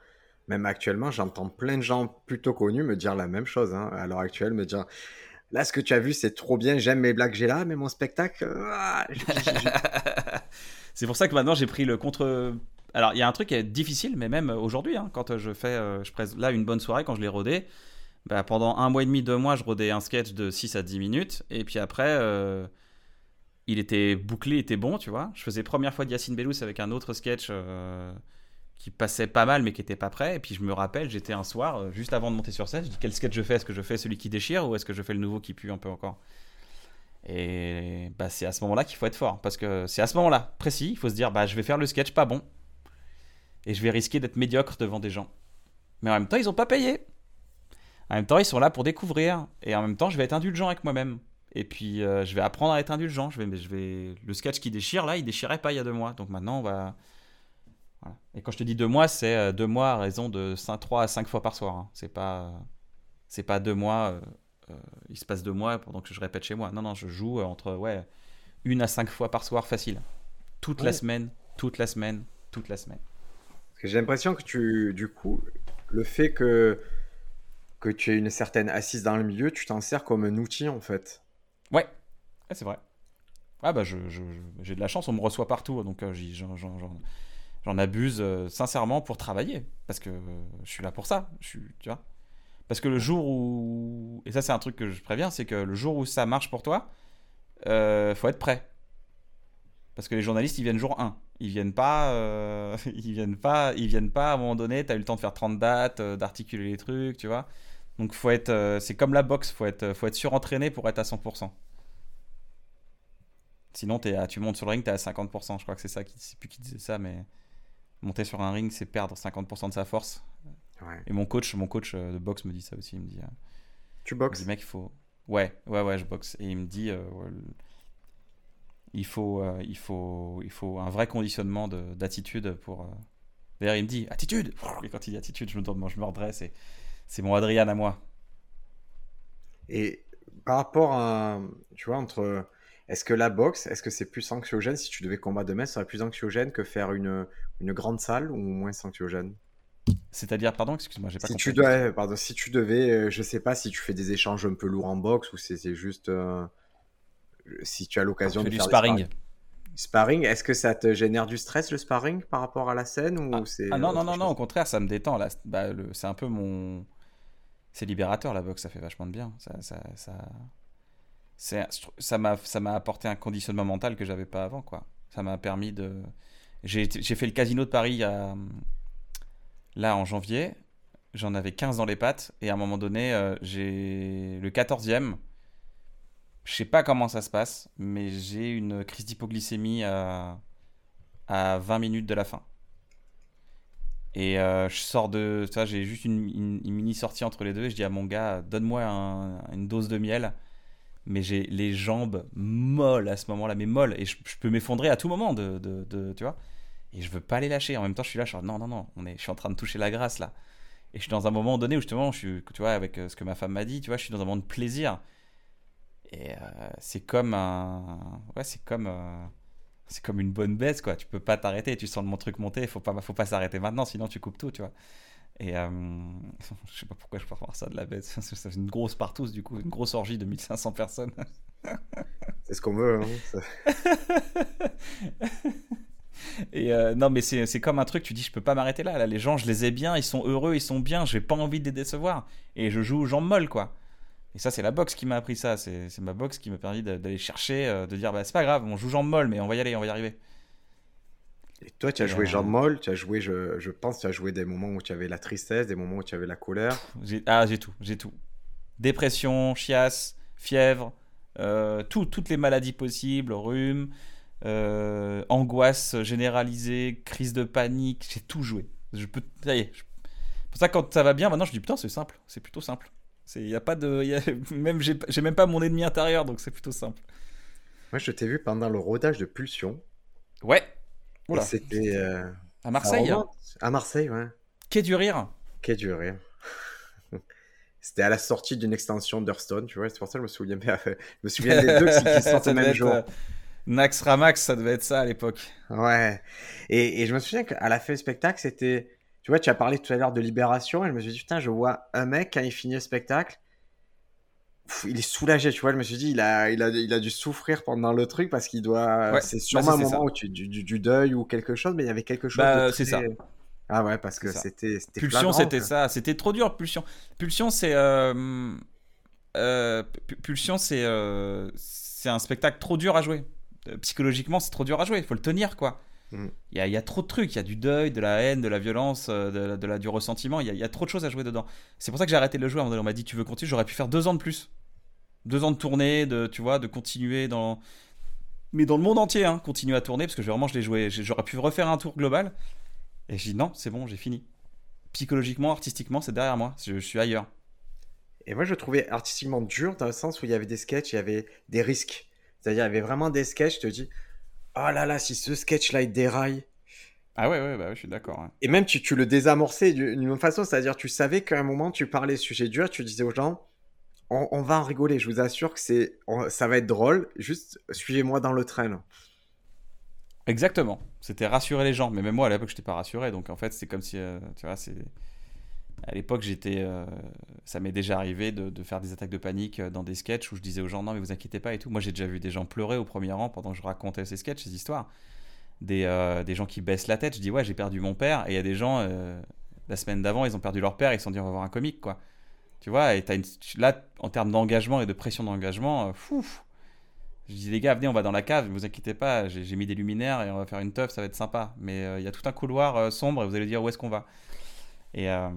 [SPEAKER 1] Même actuellement, j'entends plein de gens plutôt connus me dire la même chose. Hein, à l'heure actuelle, me dire là, ce que tu as vu, c'est trop bien, j'aime mes blagues, j'ai là, mais mon spectacle. Ah,
[SPEAKER 2] C'est pour ça que maintenant j'ai pris le contre. Alors il y a un truc qui est difficile, mais même aujourd'hui, hein, quand je fais, euh, je presse là une bonne soirée, quand je l'ai rodé, bah, pendant un mois et demi, deux mois, je rodais un sketch de 6 à 10 minutes, et puis après, euh, il était bouclé, il était bon, tu vois. Je faisais première fois Yacine Bellous avec un autre sketch euh, qui passait pas mal, mais qui était pas prêt, et puis je me rappelle, j'étais un soir, juste avant de monter sur scène, je dis quel sketch je fais? Est-ce que je fais celui qui déchire, ou est-ce que je fais le nouveau qui pue un peu encore? Et bah, c'est à ce moment-là qu'il faut être fort. Parce que c'est à ce moment-là, précis, il faut se dire bah, je vais faire le sketch pas bon. Et je vais risquer d'être médiocre devant des gens. Mais en même temps, ils n'ont pas payé. En même temps, ils sont là pour découvrir. Et en même temps, je vais être indulgent avec moi-même. Et puis, euh, je vais apprendre à être indulgent. Je vais, je vais... Le sketch qui déchire, là, il déchirait pas il y a deux mois. Donc maintenant, on va. Et quand je te dis deux mois, c'est euh, deux mois à raison de 5, 3 à 5 fois par soir. Hein. C'est pas, c'est pas deux mois euh, il se passe deux mois pendant que je répète chez moi. Non, non, je joue euh, entre ouais, une à cinq fois par soir facile. Toute la semaine, toute la semaine, toute la semaine.
[SPEAKER 1] J'ai l'impression que tu, du coup, le fait que, que tu aies une certaine assise dans le milieu, tu t'en sers comme un outil en fait.
[SPEAKER 2] Ouais, c'est vrai. Ah bah j'ai je, de la chance, on me reçoit partout, donc euh, j'en abuse sincèrement pour travailler, parce que je suis là pour ça, je suis, tu vois. Parce que le jour où. Et ça, c'est un truc que je préviens c'est que le jour où ça marche pour toi, euh, faut être prêt. Parce que les journalistes, ils viennent jour 1. Ils viennent pas. Euh, ils viennent pas. Ils viennent pas à un moment donné, tu as eu le temps de faire 30 dates, euh, d'articuler les trucs, tu vois. Donc, faut être. C'est comme la boxe, faut être, faut être surentraîné pour être à 100%. Sinon, tu montes sur le ring, tu es à 50%. Je crois que c'est ça qui. Sais plus qui disait ça, mais monter sur un ring, c'est perdre 50% de sa force. Et mon coach, mon coach de boxe me dit ça aussi. Il me dit.
[SPEAKER 1] tu boxes
[SPEAKER 2] mec, il faut. Ouais, ouais, ouais, je boxe. Et il me dit, il faut, il faut, il faut un vrai conditionnement d'attitude pour. D'ailleurs, il me dit attitude. Et quand il dit attitude, je me, je me redresse et c'est mon Adrien à moi.
[SPEAKER 1] Et par rapport à, tu vois, entre, est-ce que la boxe, est-ce que c'est plus anxiogène? Si tu devais combattre demain, ça serait plus anxiogène que faire une, une grande salle ou moins anxiogène?
[SPEAKER 2] C'est-à-dire, pardon, excuse-moi, j'ai pas
[SPEAKER 1] si
[SPEAKER 2] compris.
[SPEAKER 1] Tu dois, pardon, si tu devais, euh, je sais pas si tu fais des échanges un peu lourds en boxe ou c'est juste euh, si tu as l'occasion de
[SPEAKER 2] du
[SPEAKER 1] faire
[SPEAKER 2] sparring.
[SPEAKER 1] Sparring, est-ce que ça te génère du stress le sparring par rapport à la scène ou
[SPEAKER 2] ah,
[SPEAKER 1] c'est
[SPEAKER 2] ah non non non non au contraire ça me détend là bah, c'est un peu mon c'est libérateur la boxe, ça fait vachement de bien. Ça, ça, ça, ça m'a, ça m'a apporté un conditionnement mental que j'avais pas avant, quoi. Ça m'a permis de. J'ai, j'ai fait le casino de Paris là en janvier. J'en avais 15 dans les pattes et à un moment donné, euh, j'ai le 14e. Je sais pas comment ça se passe, mais j'ai une crise d'hypoglycémie à, à 20 minutes de la fin. Et euh, je sors de. ça j'ai juste une, mini sortie entre les deux. Et je dis à mon gars, donne-moi une dose de miel. Mais j'ai les jambes molles à ce moment-là, mais molles. Et je, peux m'effondrer à tout moment, de, de, tu vois. Et je veux pas les lâcher. En même temps, je suis là, je suis non, non, non, on est, je suis en train de toucher la grâce là. Et je suis dans un moment donné où justement, je suis, tu vois, avec euh, ce que ma femme m'a dit, tu vois, je suis dans un moment de plaisir. Et euh, c'est comme un. Ouais, c'est comme c'est comme une bonne baisse, quoi. Tu peux pas t'arrêter. Tu sens mon truc monter. Faut pas, faut pas s'arrêter maintenant, sinon tu coupes tout, tu vois. Et euh, je sais pas pourquoi je peux voir ça de la baisse. C'est une grosse partouze, du coup, une grosse orgie de 1500 personnes.
[SPEAKER 1] c'est ce qu'on veut. Hein,
[SPEAKER 2] Et euh, non, mais c'est comme un truc, tu dis, je peux pas m'arrêter là, là. Les gens, je les ai bien, ils sont heureux, ils sont bien, j'ai pas envie de les décevoir. Et je joue aux molles, quoi. Et ça, c'est la boxe qui m'a appris ça. C'est ma boxe qui m'a permis d'aller chercher, euh, de dire bah, c'est pas grave, on joue jambe molle, mais on va y aller, on va y arriver.
[SPEAKER 1] Et toi, tu as joué jambe molle, tu as joué, je, je, pense, tu as joué des moments où tu avais la tristesse, des moments où tu avais la colère.
[SPEAKER 2] Ah, j'ai tout, j'ai tout. Dépression, chiasse, fièvre, euh, tout, toutes les maladies possibles, rhume, euh, angoisse généralisée, crise de panique, j'ai tout joué. Je peux, ça y est. Pour ça, quand ça va bien, maintenant, je dis putain, c'est simple, c'est plutôt simple. Il y a pas de, y a, même j'ai même pas mon ennemi intérieur, donc c'est plutôt simple.
[SPEAKER 1] Moi, je t'ai vu pendant le rodage de Pulsion.
[SPEAKER 2] Ouais.
[SPEAKER 1] C'était euh,
[SPEAKER 2] à Marseille. Hein.
[SPEAKER 1] À Marseille, ouais.
[SPEAKER 2] Quai du rire.
[SPEAKER 1] Quai du rire. C'était à la sortie d'une extension d'Hearthstone, tu vois. C'est pour ça que je me souviens. Je me souviens des deux qui sortent le même jour.
[SPEAKER 2] Nax Ramax, ça devait être ça à l'époque.
[SPEAKER 1] Ouais. Et, et, je me souviens qu'à la fin du spectacle, c'était tu vois, tu as parlé tout à l'heure de libération et je me suis dit, putain, je vois un mec, quand il finit le spectacle, il est soulagé, tu vois. Je me suis dit, il a, il a, il a dû souffrir pendant le truc parce qu'il doit. c'est sûrement bah, un moment où tu, du, du, deuil ou quelque chose, mais il y avait quelque chose.
[SPEAKER 2] Bah, c'est ça.
[SPEAKER 1] Ah ouais, parce que c'était.
[SPEAKER 2] Pulsion, c'était ça. C'était trop dur, Pulsion. Pulsion, c'est. Euh, euh, Pulsion, c'est euh, c'est un spectacle trop dur à jouer. Psychologiquement, c'est trop dur à jouer. Il faut le tenir, quoi. Mm. Il y, a, trop de trucs, il y a du deuil, de la haine, de la violence, euh, de, la, du ressentiment, il y, a, trop de choses à jouer dedans. C'est pour ça que j'ai arrêté de le jouer. On m'a dit tu veux continuer, j'aurais pu faire deux ans de plus. Deux ans de tournée, de, tu vois, de continuer dans... Mais dans le monde entier, hein, continuer à tourner, parce que vraiment je l'ai joué, j'aurais pu refaire un tour global. Et j'ai dit non, c'est bon, j'ai fini. Psychologiquement, artistiquement, c'est derrière moi, je, suis ailleurs.
[SPEAKER 1] Et moi je trouvais artistiquement dur dans le sens où il y avait des sketchs, il y avait des risques. C'est-à-dire, il y avait vraiment des sketchs, je te dis, oh là là, si ce sketch-là il déraille.
[SPEAKER 2] Ah ouais, ouais, bah je suis d'accord.
[SPEAKER 1] Et même tu, tu le désamorçais d'une façon, c'est-à-dire tu savais qu'à un moment tu parlais sujet dur, tu disais aux gens, on, va en rigoler, je vous assure que c'est, ça va être drôle, juste suivez-moi dans le train.
[SPEAKER 2] Exactement, c'était rassurer les gens, mais même moi à l'époque je n'étais pas rassuré, donc en fait c'est comme si, euh, tu vois, c'est... À l'époque, j'étais, euh, ça m'est déjà arrivé de, faire des attaques de panique euh, dans des sketchs où je disais aux gens non mais vous inquiétez pas et tout. Moi j'ai déjà vu des gens pleurer au premier rang pendant que je racontais ces sketchs, ces histoires. Des, euh, des gens qui baissent la tête. Je dis ouais j'ai perdu mon père et il y a des gens la semaine d'avant ils ont perdu leur père ils se sont dit on va voir un comique quoi. Tu vois et as là en termes d'engagement et de pression d'engagement, fou. Je dis les gars venez on va dans la cave, vous inquiétez pas, j'ai mis des luminaires et on va faire une teuf, ça va être sympa. Mais il y a tout un couloir sombre et vous allez dire où est-ce qu'on va? Et euh,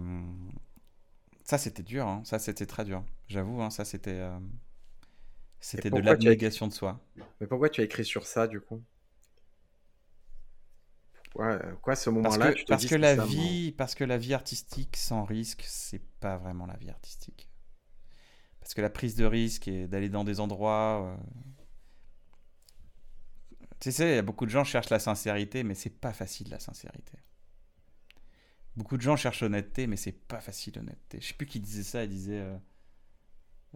[SPEAKER 2] ça, c'était dur. Hein. Ça, c'était très dur. J'avoue, hein, ça, c'était. Euh, c'était de l'abnégation de soi.
[SPEAKER 1] Mais pourquoi tu as écrit sur ça, du coup? Ouais, quoi, ce moment-là,
[SPEAKER 2] parce que, parce que la vie, parce que la vie artistique sans risque, c'est pas vraiment la vie artistique. Parce que la prise de risque et d'aller dans des endroits, euh, tu sais, il y a beaucoup de gens qui cherchent la sincérité, mais c'est pas facile la sincérité. Beaucoup de gens cherchent l'honnêteté, mais c'est pas facile l'honnêteté. Je sais plus qui disait ça, il disait euh,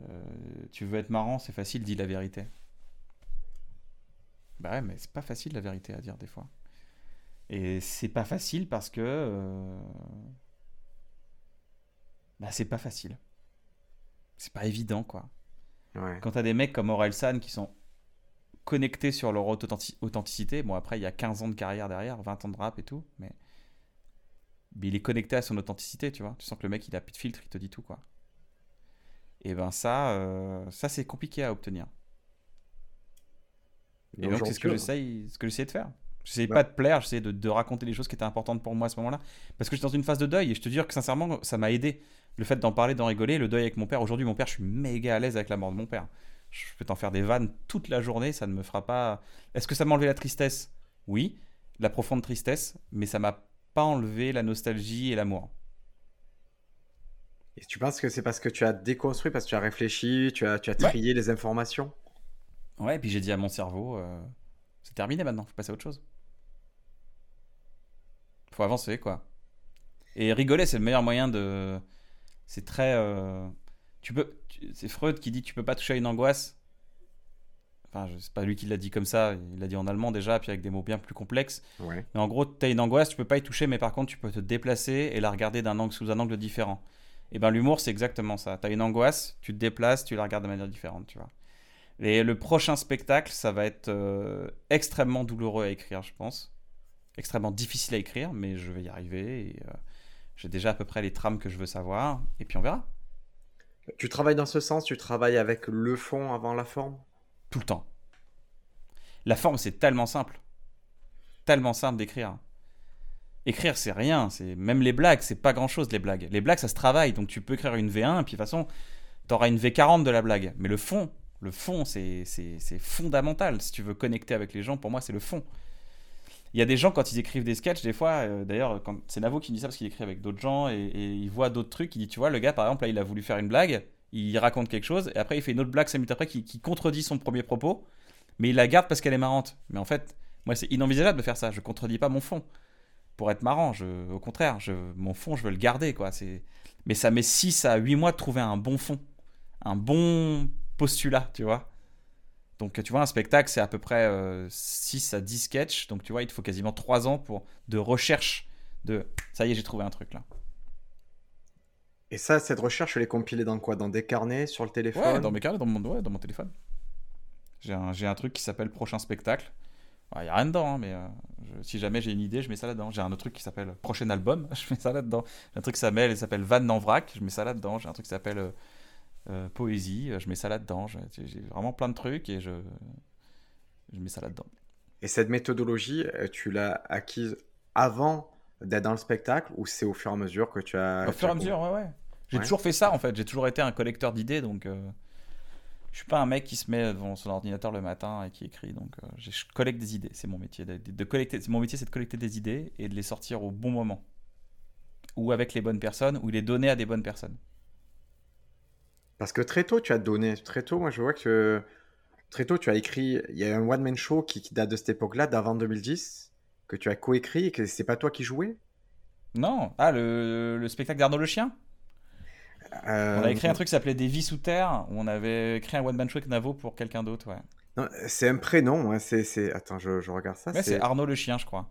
[SPEAKER 2] euh, Tu veux être marrant, c'est facile, dis la vérité. Bah ouais, mais c'est pas facile la vérité à dire des fois. Et c'est pas facile parce que. Euh... Bah, c'est pas facile. C'est pas évident, quoi. Ouais. Quand t'as des mecs comme Orelsan qui sont connectés sur leur authenticité, bon, après, il y a 15 ans de carrière derrière, 20 ans de rap et tout, mais. Mais il est connecté à son authenticité, tu vois. Tu sens que le mec, il a plus de filtre, il te dit tout, quoi. Et ben, ça, euh, ça c'est compliqué à obtenir. Et donc, c'est ce que j'essaye de faire. J'essayais pas de plaire, j'essayais de, de, raconter les choses qui étaient importantes pour moi à ce moment-là. Parce que j'étais dans une phase de deuil et je te dis que sincèrement, ça m'a aidé. Le fait d'en parler, d'en rigoler, le deuil avec mon père. Aujourd'hui, mon père, je suis méga à l'aise avec la mort de mon père. Je peux t'en faire des vannes toute la journée, ça ne me fera pas. Est-ce que ça m'a enlevé la tristesse? Oui, la profonde tristesse, mais ça m'a pas enlevé la nostalgie et l'amour.
[SPEAKER 1] Et tu penses que c'est parce que tu as déconstruit, parce que tu as réfléchi, tu as, tu as trié les informations?
[SPEAKER 2] Ouais, et puis j'ai dit à mon cerveau, euh, c'est terminé maintenant, faut passer à autre chose faut avancer, quoi. Et rigoler, c'est le meilleur moyen de. C'est très. Euh, tu peux. C'est Freud qui dit tu peux pas toucher à une angoisse. Enfin, c'est pas lui qui l'a dit comme ça, il l'a dit en allemand déjà, puis avec des mots bien plus complexes. Mais en gros, tu as une angoisse, tu peux pas y toucher, mais par contre, tu peux te déplacer et la regarder d'un angle sous un angle différent. Et ben l'humour, c'est exactement ça. Tu as une angoisse, tu te déplaces, tu la regardes de manière différente, tu vois. Et le prochain spectacle, ça va être euh, extrêmement douloureux à écrire, je pense extrêmement difficile à écrire, mais je vais y arriver. Et, euh, j'ai déjà à peu près les trames que je veux savoir, et puis on verra.
[SPEAKER 1] Tu travailles dans ce sens Tu travailles avec le fond avant la forme?
[SPEAKER 2] Tout le temps. La forme, c'est tellement simple. Tellement simple d'écrire. Écrire, c'est rien. C'est Même les blagues, c'est pas grand-chose, les blagues. Les blagues, ça se travaille. Donc tu peux écrire une V1, et puis de toute façon, tu auras une V40 de la blague. Mais le fond, le fond, c'est fondamental. Si tu veux connecter avec les gens, pour moi, c'est le fond. Il y a des gens, quand ils écrivent des sketchs, des fois, euh, d'ailleurs, c'est Navo qui me dit ça parce qu'il écrit avec d'autres gens et, il voit d'autres trucs. Il dit, tu vois, le gars, par exemple, là, il a voulu faire une blague, il raconte quelque chose et après, il fait une autre blague 5 minutes après qui, contredit son premier propos, mais il la garde parce qu'elle est marrante. Mais en fait, moi, c'est inenvisageable de faire ça. Je contredis pas mon fond pour être marrant. Je, au contraire, je, mon fond, je veux le garder, quoi. C'est, mais ça met 6 à 8 mois de trouver un bon fond, un bon postulat, tu vois. Donc tu vois, un spectacle, c'est à peu près 6 euh, à 10 sketchs. Donc tu vois, il te faut quasiment 3 ans pour, de recherche de... Ça y est, j'ai trouvé un truc là.
[SPEAKER 1] Et ça, cette recherche, elle est compilée dans quoi? Dans des carnets, sur le téléphone?
[SPEAKER 2] Ouais, dans mes carnets, dans mon, ouais, dans mon téléphone. J'ai un, un, truc qui s'appelle Prochain spectacle. Il n'y a rien dedans, hein, mais euh, si jamais j'ai une idée, je mets ça là-dedans. J'ai un autre truc qui s'appelle Prochain album, je mets ça là-dedans. J'ai un truc qui s'appelle Van en vrac, je mets ça là-dedans. J'ai un truc qui s'appelle euh, euh, poésie, euh, je mets ça là-dedans. J'ai vraiment plein de trucs et je, je mets ça là-dedans.
[SPEAKER 1] Et cette méthodologie, euh, tu l'as acquise avant d'être dans le spectacle ou c'est au fur et à mesure que tu as.
[SPEAKER 2] Au fur et à mesure, ouais, ouais. J'ai toujours fait ça en fait. J'ai toujours été un collecteur d'idées donc. Je suis pas un mec qui se met devant son ordinateur le matin et qui écrit. Donc, je collecte des idées. C'est mon métier. De, de collecter, mon métier, c'est de collecter des idées et de les sortir au bon moment. Ou avec les bonnes personnes, ou les donner à des bonnes personnes.
[SPEAKER 1] Parce que très tôt, tu as donné. Très tôt, moi, je vois que très tôt, tu as écrit. Il y a un one-man show qui, date de cette époque-là, d'avant 2010, que tu as coécrit et que c'est pas toi qui jouais?
[SPEAKER 2] Non. Ah, le, spectacle d'Arnaud le Chien? Euh, On a écrit un truc qui s'appelait Des vies sous terre, où on avait écrit un one-man show avec Navo pour quelqu'un d'autre, ouais.
[SPEAKER 1] c'est un prénom, c'est, Attends, je, regarde ça.
[SPEAKER 2] c'est Arnaud le Chien, je crois.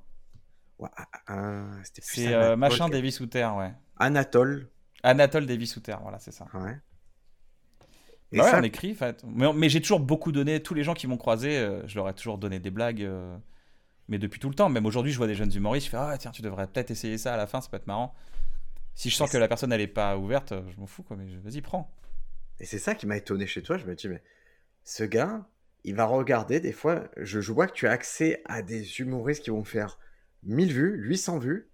[SPEAKER 1] Ouais, ah, ah,
[SPEAKER 2] c'est euh, machin des vies sous terre, ouais.
[SPEAKER 1] Anatole.
[SPEAKER 2] Anatole des vies sous terre, voilà, c'est ça.
[SPEAKER 1] Ouais.
[SPEAKER 2] Et ouais, on écrit, en fait. Mais, j'ai toujours beaucoup donné. Tous les gens qui m'ont croisé, euh, je leur ai toujours donné des blagues. Mais depuis tout le temps. Même aujourd'hui, je vois des jeunes humoristes. Je fais Ah, tiens, tu devrais peut-être essayer ça à la fin, ça peut être marrant. Si je sens que la personne, elle est pas ouverte, je m'en fous, quoi. Mais vas-y, prends.
[SPEAKER 1] Et c'est ça qui m'a étonné chez toi. Je me dis, mais ce gars, il va regarder des fois. Je, je vois que tu as accès à des humoristes qui vont faire 1000 vues, 800 vues.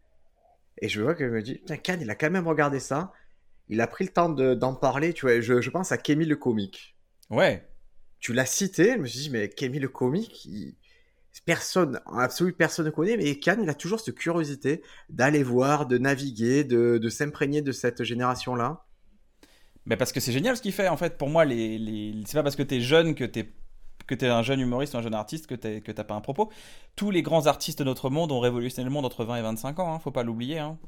[SPEAKER 1] Et je vois que je me dis, tiens, Can, il a quand même regardé ça il a pris le temps d'en parler. Tu vois, je, pense à Kémy le comique.
[SPEAKER 2] Ouais.
[SPEAKER 1] Tu l'as cité, je me suis dit, mais Kémy le comique, personne, absolument personne ne connaît, mais Cannes, il a toujours cette curiosité d'aller voir, de naviguer, de, s'imprégner de cette génération-là.
[SPEAKER 2] Mais parce que c'est génial ce qu'il fait, en fait. Pour moi, les, les... c'est pas parce que tu es jeune que tu es que un jeune humoriste ou un jeune artiste, que tu n'as pas un propos. Tous les grands artistes de notre monde ont révolutionné le monde entre 20 et 25 ans, hein, faut pas l'oublier. Hein.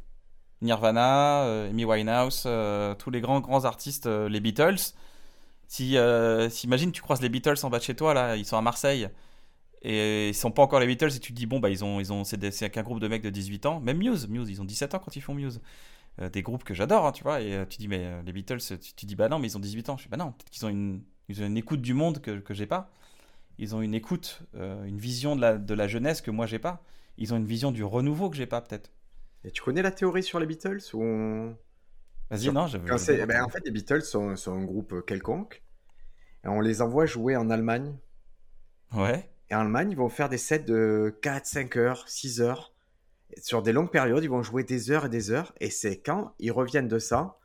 [SPEAKER 2] Nirvana, euh, Amy Winehouse, euh, tous les grands grands artistes, euh, les Beatles. Si, imagine, tu croises les Beatles en bas de chez toi, là, ils sont à Marseille, et ils sont pas encore les Beatles, et tu te dis, bon, bah, ils ont, ils ont, c'est qu'un groupe de mecs de 18 ans, même Muse, Muse, ils ont 17 ans quand ils font Muse. des groupes que j'adore, hein, tu vois, et tu dis, mais les Beatles, tu, dis, bah non, mais ils ont 18 ans. Je dis, bah non, peut-être qu'ils ont une, ils ont une écoute du monde que, que j'ai pas. Ils ont une écoute, une vision de la, de la jeunesse que moi j'ai pas. Ils ont une vision du renouveau que j'ai pas, peut-être.
[SPEAKER 1] Et tu connais la théorie sur les Beatles ou
[SPEAKER 2] Vas-y, non, je
[SPEAKER 1] ben, En fait, les Beatles sont, un groupe euh, quelconque. Et on les envoie jouer en Allemagne.
[SPEAKER 2] Ouais.
[SPEAKER 1] Et en Allemagne, ils vont faire des sets de 4, 5 heures, 6 heures. sur des longues périodes, ils vont jouer des heures et des heures. Et c'est quand ils reviennent de ça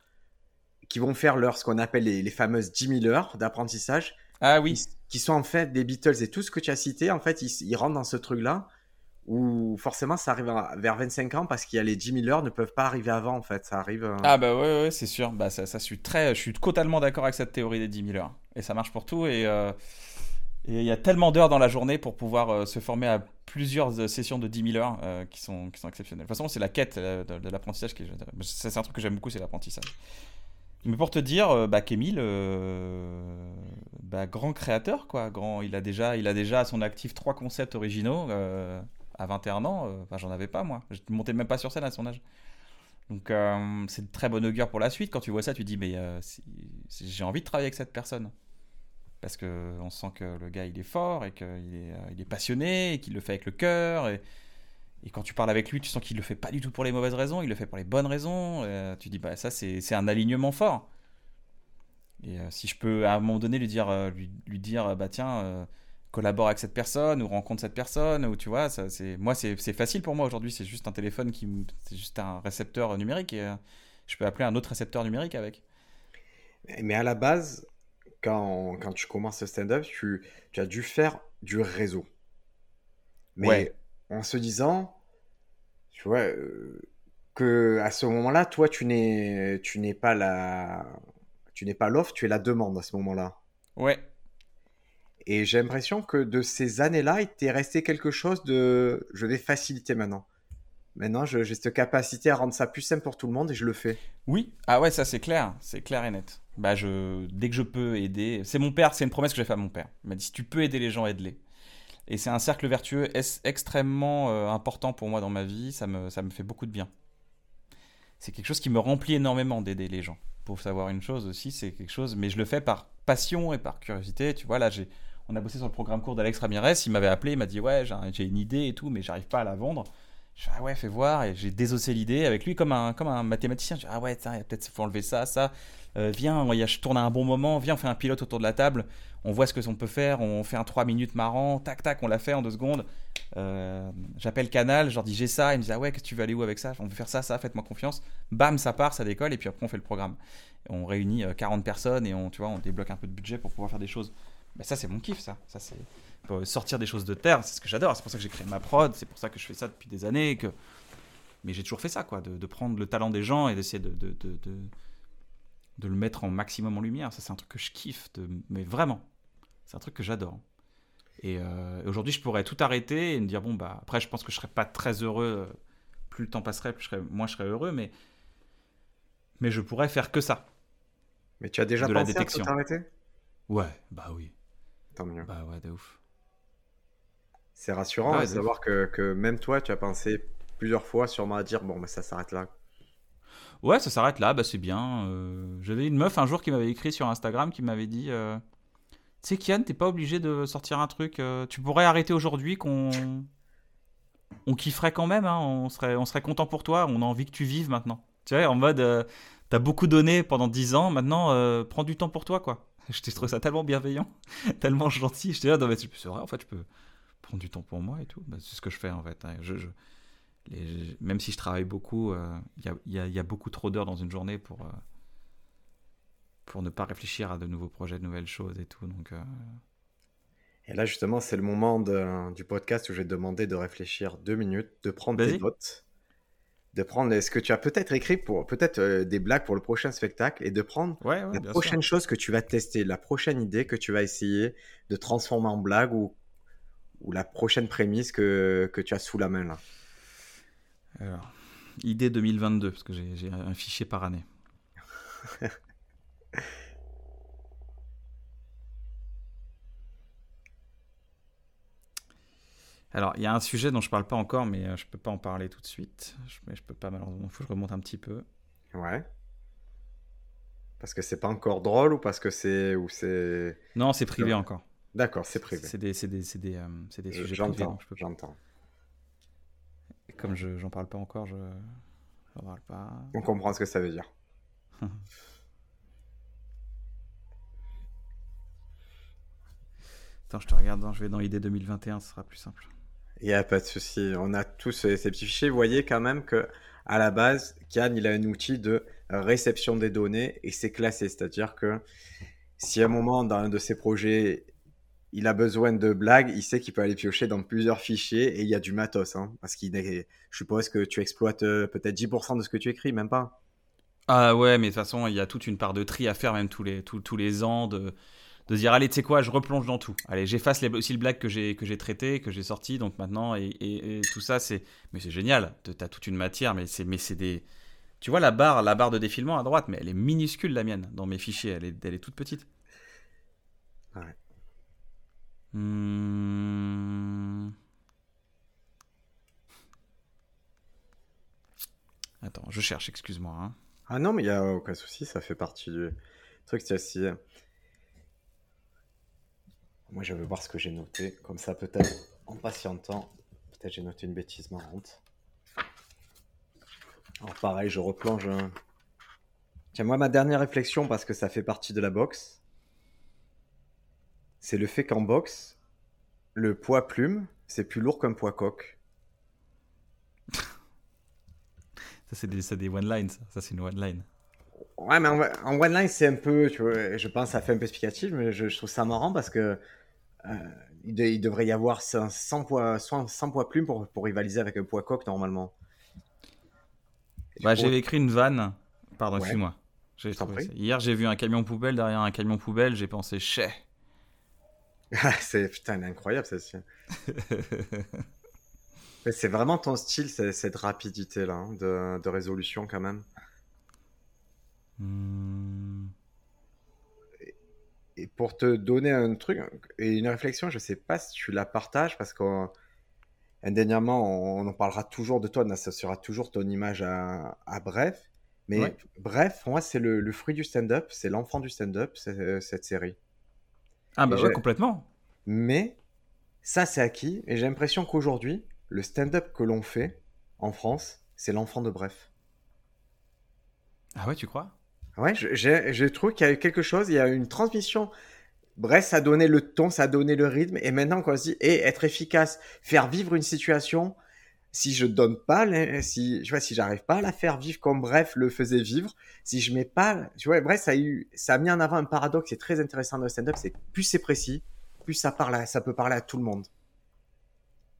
[SPEAKER 1] qu'ils vont faire leur, ce qu'on appelle les, fameuses 10 000 heures d'apprentissage.
[SPEAKER 2] Ah oui.
[SPEAKER 1] Qui, sont en fait des Beatles. Et tout ce que tu as cité, en fait, ils, ils rentrent dans ce truc-là où forcément ça arrive vers 25 ans parce qu'il y a les 10 000 heures ne peuvent pas arriver avant en fait. Ça arrive. Euh,
[SPEAKER 2] ah bah ouais, ouais c'est sûr. Bah ça, ça, je suis très, je suis totalement d'accord avec cette théorie des 10 000 heures et ça marche pour tout et euh, il y a tellement d'heures dans la journée pour pouvoir euh, se former à plusieurs sessions de 10 000 heures qui sont qui sont exceptionnelles. De toute façon c'est la quête de, l'apprentissage c'est un truc que j'aime beaucoup c'est l'apprentissage. Mais pour te dire, bah, Kémil, bah, grand créateur, quoi. Grand, il, a déjà, il a déjà à son actif trois concepts originaux à 21 ans, euh, j'en avais pas moi. Je montais même pas sur scène à son âge. Donc euh, c'est de très bon augure pour la suite. Quand tu vois ça, tu dis mais euh, j'ai envie de travailler avec cette personne parce que on sent que le gars il est fort et qu'il est, il est passionné et qu'il le fait avec le cœur et, et, quand tu parles avec lui, tu sens qu'il le fait pas du tout pour les mauvaises raisons, il le fait pour les bonnes raisons. tu dis bah ça c'est un alignement fort. Et si je peux à un moment donné lui dire lui, dire bah tiens collabore avec cette personne ou rencontre cette personne ou tu vois ça moi c'est facile pour moi aujourd'hui c'est juste un téléphone qui c'est juste un récepteur numérique et euh, je peux appeler un autre récepteur numérique avec
[SPEAKER 1] mais à la base quand, quand tu commences ce stand-up tu, tu, as dû faire du réseau. Mais en se disant tu vois euh, que à ce moment-là toi tu n'es tu n'es pas la tu n'es pas l'offre tu es la demande à ce moment-là.
[SPEAKER 2] Ouais.
[SPEAKER 1] Et j'ai l'impression que de ces années-là, il t'est resté quelque chose de je vais faciliter maintenant. Maintenant, j'ai cette capacité à rendre ça plus simple pour tout le monde et je le fais.
[SPEAKER 2] Oui, ah ouais, ça c'est clair, c'est clair et net. Bah je, dès que je peux aider, c'est mon père, c'est une promesse que j'ai faite à mon père. Il m'a dit si tu peux aider les gens, aide-les. Et c'est un cercle vertueux extrêmement euh, important pour moi dans ma vie. Ça me, ça me fait beaucoup de bien. C'est quelque chose qui me remplit énormément d'aider les gens. Pour savoir une chose aussi, c'est quelque chose, mais je le fais par passion et par curiosité. Tu vois, là, j'ai on a bossé sur le programme court d'Alex Ramirez. Il m'avait appelé, il m'a dit Ouais, j'ai une idée et tout, mais j'arrive pas à la vendre. Je dis Ah ouais, fais voir. Et j'ai désossé l'idée avec lui comme un, comme un mathématicien. Je dis Ah ouais, peut-être faut enlever ça, ça. Euh, viens, je tourne à un bon moment. Viens, on fait un pilote autour de la table. On voit ce que on peut faire. On fait un 3 minutes marrant. Tac, tac, on l'a fait en deux secondes. Euh, j'appelle Canal, je leur dis J'ai ça. Ils me disent Ah ouais, que tu veux aller où avec ça? On veut faire ça, ça, faites-moi confiance. Bam, ça part, ça décolle. Et puis après, on fait le programme. On réunit 40 euh, personnes et on, tu vois, on débloque un peu de budget pour pouvoir faire des choses. Bah, ça, c'est mon kiff, ça. ça c'est sortir des choses de terre, c'est ce que j'adore. C'est pour ça que j'ai créé ma prod, c'est pour ça que je fais ça depuis des années. Que... Mais j'ai toujours fait ça, quoi, de, prendre le talent des gens et d'essayer de, de, de, de, le mettre en maximum en lumière. Ça, c'est un truc que je kiffe, mais vraiment. C'est un truc que j'adore. Et euh, aujourd'hui, je pourrais tout arrêter et me dire, bon, bah, après, je pense que je serais pas très heureux. Plus le temps passerait, plus je serais, moins je serais heureux, mais, mais je pourrais faire que ça.
[SPEAKER 1] Mais tu as déjà pensé la détection. à tout arrêter
[SPEAKER 2] Ouais, bah oui.
[SPEAKER 1] Tant mieux.
[SPEAKER 2] Bah ouais, de ouf.
[SPEAKER 1] C'est rassurant de savoir que, que, même toi, tu as pensé plusieurs fois sûrement à dire bon, mais ça s'arrête là.
[SPEAKER 2] Ouais, ça s'arrête là, bah c'est bien. Euh, j'avais une meuf un jour qui m'avait écrit sur Instagram qui m'avait dit euh, Tu sais, Kian, t'es pas obligé de sortir un truc. Euh, tu pourrais arrêter aujourd'hui qu'on. On kifferait quand même, hein, on, serait, on serait content pour toi, on a envie que tu vives maintenant. Tu vois, en mode T'as beaucoup donné pendant 10 ans, maintenant prends du temps pour toi, quoi. Je t'ai trouvé ça tellement bienveillant, tellement gentil. Je t'ai dit, non, mais c'est vrai, en fait, je peux prendre du temps pour moi et tout. Bah, c'est ce que je fais, en fait. Hein. Je, même si je travaille beaucoup, euh, il y, a, y, a, beaucoup trop d'heures dans une journée pour, euh, pour ne pas réfléchir à de nouveaux projets, de nouvelles choses et tout. Donc, euh.
[SPEAKER 1] Et là, justement, c'est le moment du podcast où je vais te demander de réfléchir deux minutes, de prendre tes notes, de prendre ce que tu as peut-être écrit pour peut-être des blagues pour le prochain spectacle et de prendre la prochaine chose que tu vas tester, la prochaine idée que tu vas essayer de transformer en blague ou, ou la prochaine prémisse que, que tu as sous la main là.
[SPEAKER 2] Alors, idée 2022, parce que j'ai un fichier par année. Alors, il y a un sujet dont je parle pas encore, mais euh, je peux pas en parler tout de suite. Je, mais je peux pas, malheureusement. Il faut que je remonte un petit peu.
[SPEAKER 1] Ouais. Parce que c'est pas encore drôle ou parce que c'est. ou c'est.
[SPEAKER 2] Non, c'est privé encore.
[SPEAKER 1] D'accord, c'est privé.
[SPEAKER 2] C'est des, des, des, euh, des sujets
[SPEAKER 1] J'entends, j'entends.
[SPEAKER 2] Comme je j'en parle pas encore, je. J'en parle pas.
[SPEAKER 1] On comprend ce que ça veut dire.
[SPEAKER 2] Attends, je te regarde, je vais dans l'idée 2021, ce sera plus simple.
[SPEAKER 1] Il n'y a pas de souci. On a tous ces, petits fichiers. Vous voyez quand même que à la base, Kian, il a un outil de réception des données et c'est classé. C'est-à-dire que si à un moment, dans un de ses projets, il a besoin de blagues, il sait qu'il peut aller piocher dans plusieurs fichiers et il y a du matos. Hein, parce qu'il je suppose que tu exploites euh, peut-être 10% de ce que tu écris, même pas.
[SPEAKER 2] Ah ouais, mais de toute façon, il y a toute une part de tri à faire, même tous les, tous les ans, de, de dire allez tu sais quoi je replonge dans tout allez j'efface les, aussi le blague que j'ai que j'ai traité que j'ai sorti donc maintenant et, tout ça c'est mais c'est génial t'as toute une matière mais c'est mais c'est des tu vois la barre la barre de défilement à droite mais elle est minuscule la mienne dans mes fichiers elle est elle est toute petite ouais. Hmm. Attends, je cherche, excuse-moi. Hein.
[SPEAKER 1] Ah non, mais il n'y a aucun souci, ça fait partie du truc. Si moi, je vais voir ce que j'ai noté. Comme ça, peut-être, en patientant, peut-être j'ai noté une bêtise marrante. Alors, pareil, je replonge. Tiens, moi, ma dernière réflexion, parce que ça fait partie de la boxe, c'est le fait qu'en boxe, le poids plume, c'est plus lourd qu'un poids coq.
[SPEAKER 2] ça, c'est des, des one-lines, ça, c'est une one-line.
[SPEAKER 1] Ouais, mais en, one-line, c'est un peu, tu vois, je pense, ça fait un peu explicatif, mais je, je trouve ça marrant parce que euh, il, devrait y avoir 100 poids, 100 poids plume pour, pour rivaliser avec un poids coq normalement.
[SPEAKER 2] Bah, J'avais écrit une vanne. Pardon, excuse-moi. Hier, j'ai vu un camion poubelle derrière un camion poubelle. J'ai pensé, chais.
[SPEAKER 1] C'est putain, incroyable ça. c'est vraiment ton style, cette rapidité là hein, de, de, résolution quand même. Hmm et pour te donner un truc et une réflexion, je sais pas si tu la partages parce qu'indéniablement, on, en parlera toujours de toi, ça sera toujours ton image à, bref. Mais bref, moi, c'est le, fruit du stand-up, c'est l'enfant du stand-up, euh, cette série.
[SPEAKER 2] Ah bah ouais, complètement.
[SPEAKER 1] Mais ça, c'est acquis, et j'ai l'impression qu'aujourd'hui, le stand-up que l'on fait en France, c'est l'enfant de bref.
[SPEAKER 2] Ah ouais, tu crois?
[SPEAKER 1] Ouais, je, trouve qu'il y a eu quelque chose, il y a une transmission. Bref, ça a donné le ton, ça a donné le rythme. Et maintenant, quand on se dit, et être efficace, faire vivre une situation, si je donne pas, si, tu vois, si j'arrive pas à la faire vivre comme Bref le faisait vivre, si je mets pas, tu vois, bref, ça a eu, ça a mis en avant un paradoxe qui est très intéressant dans le stand-up, c'est plus c'est précis, plus ça parle, ça peut parler à tout le monde.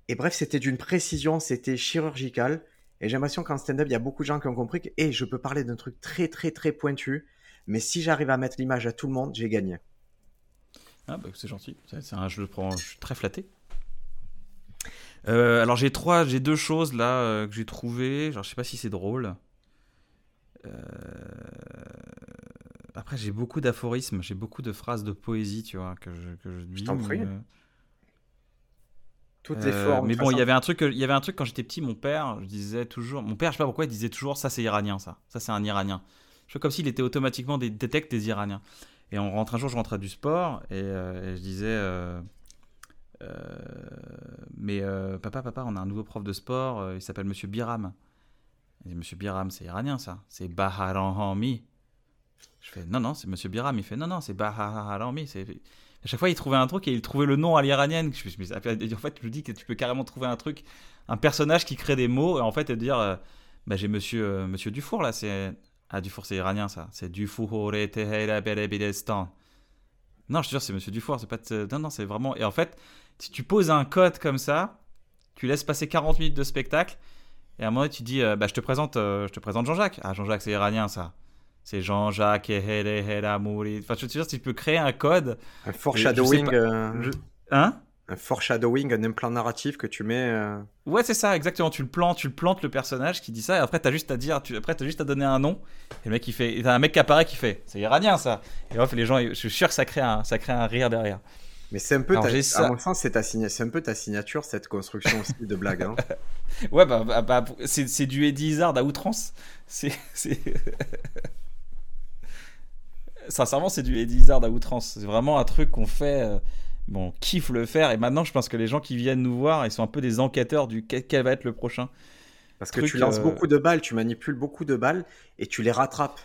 [SPEAKER 1] Et bref, c'était d'une précision, c'était chirurgical. Et j'ai l'impression qu'en stand-up, il y a beaucoup de gens qui ont compris que hey, je peux parler d'un truc très, très, très pointu, mais si j'arrive à mettre l'image à tout le monde, j'ai gagné.
[SPEAKER 2] Ah, bah, c'est gentil. C'est un, je, le prends, je suis très flatté. Euh, alors j'ai trois, j'ai deux choses là euh, que j'ai trouvées. Genre je sais pas si c'est drôle. Euh, après j'ai beaucoup d'aphorismes, j'ai beaucoup de phrases de poésie, tu vois, que je, que je dis.
[SPEAKER 1] Je t'en prie.
[SPEAKER 2] Toutes les formes. Mais bon, il y avait un truc, il y avait un truc quand j'étais petit, mon père, je disais toujours, mon père, je sais pas pourquoi, il disait toujours, ça c'est iranien, ça, ça c'est un iranien. Je fais comme s'il était automatiquement des détecte des iraniens. Et on rentre un jour, je rentrais du sport et, je disais, mais papa, papa, on a un nouveau prof de sport, il s'appelle Monsieur Biram. Et Monsieur Biram, c'est iranien, ça, c'est Baharanmi. Je fais, non, non, c'est Monsieur Biram. Il fait, non, non, c'est Baharanmi. C'est à chaque fois, il trouvait un truc et il trouvait le nom à l'iranienne. En fait, je dis que tu peux carrément trouver un truc, un personnage qui crée des mots et en fait dire euh, bah, j'ai monsieur, euh, monsieur Dufour là, c'est. Ah, Dufour, c'est iranien ça. C'est Dufour Non, je te jure, c'est Monsieur Dufour, c'est pas. Non, non, c'est vraiment. Et en fait, si tu poses un code comme ça, tu laisses passer 40 minutes de spectacle, et à un moment tu dis, euh, bah, je te présente, euh, je te présente Jean-Jacques. Ah, Jean-Jacques, c'est iranien ça. C'est Jean-Jacques et Enfin, je te jure, si tu peux créer un code.
[SPEAKER 1] Un foreshadowing.
[SPEAKER 2] Euh, hein?
[SPEAKER 1] un foreshadowing, un implant narratif que tu mets.
[SPEAKER 2] Ouais, c'est ça, exactement. Tu le plantes, tu le plantes le personnage qui dit ça, et après t'as juste à dire, tu, après t'as juste à donner un nom. Et le mec il fait, t'as un mec qui apparaît qui fait, c'est iranien ça. Et fait les gens, je suis sûr que ça crée un, ça crée un rire derrière.
[SPEAKER 1] Mais c'est un peu, ta, à mon sens, c'est un peu ta signature, cette construction aussi de blague. Hein.
[SPEAKER 2] ouais, bah, bah, bah c'est du Eddie Izzard à outrance. C'est. Sincèrement, c'est du Eddie Izzard à outrance. C'est vraiment un truc qu'on fait. Euh, bon, kiffe le faire. Et maintenant, je pense que les gens qui viennent nous voir, ils sont un peu des enquêteurs du quel va être le prochain.
[SPEAKER 1] Parce que tu lances euh, beaucoup de balles, tu manipules beaucoup de balles et tu les rattrapes.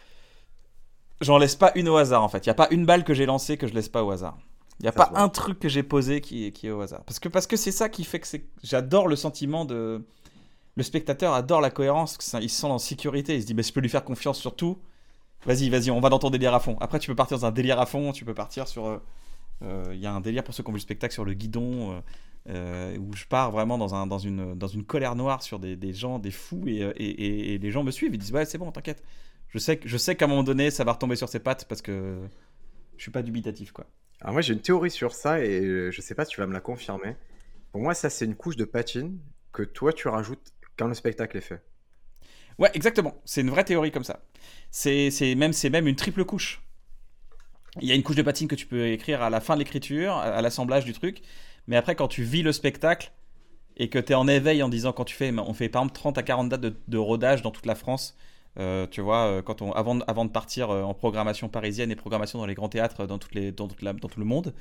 [SPEAKER 2] J'en laisse pas une au hasard en fait. Il n'y a pas une balle que j'ai lancée que je laisse pas au hasard. Il n'y a pas un truc que j'ai posé qui, qui est au hasard. Parce que parce que c'est ça qui fait que c'est. J'adore le sentiment de. Le spectateur adore la cohérence. Il se sent en sécurité. Il se dit, mais je peux lui faire confiance sur tout. Vas-y, vas-y, on va dans ton délire à fond. Après, tu peux partir dans un délire à fond. Tu peux partir sur. Euh, euh, il y a un délire pour ceux qui ont vu le spectacle sur le guidon. Euh, où je pars vraiment dans, un, dans, une, dans une colère noire sur des, des gens, des fous, et, et, et, les gens me suivent, ils disent Ouais, c'est bon, t'inquiète. Je sais, je sais qu'à un moment donné, ça va retomber sur ses pattes parce que je suis pas dubitatif, quoi.
[SPEAKER 1] Alors moi j'ai une théorie sur ça et euh, je sais pas si tu vas me la confirmer. Pour moi ça c'est une couche de patine que toi tu rajoutes quand le spectacle est fait.
[SPEAKER 2] Ouais exactement, c'est une vraie théorie comme ça. C'est même, même une triple couche. Il y a une couche de patine que tu peux écrire à la fin de l'écriture, à l'assemblage du truc, mais après quand tu vis le spectacle et que tu es en éveil en disant quand tu fais, on fait par exemple 30 à 40 dates de, de rodage dans toute la France, euh, tu vois, euh, quand on, avant, de partir euh, en programmation parisienne et programmation dans les grands théâtres dans, toutes les, dans, toute la, dans tout le monde,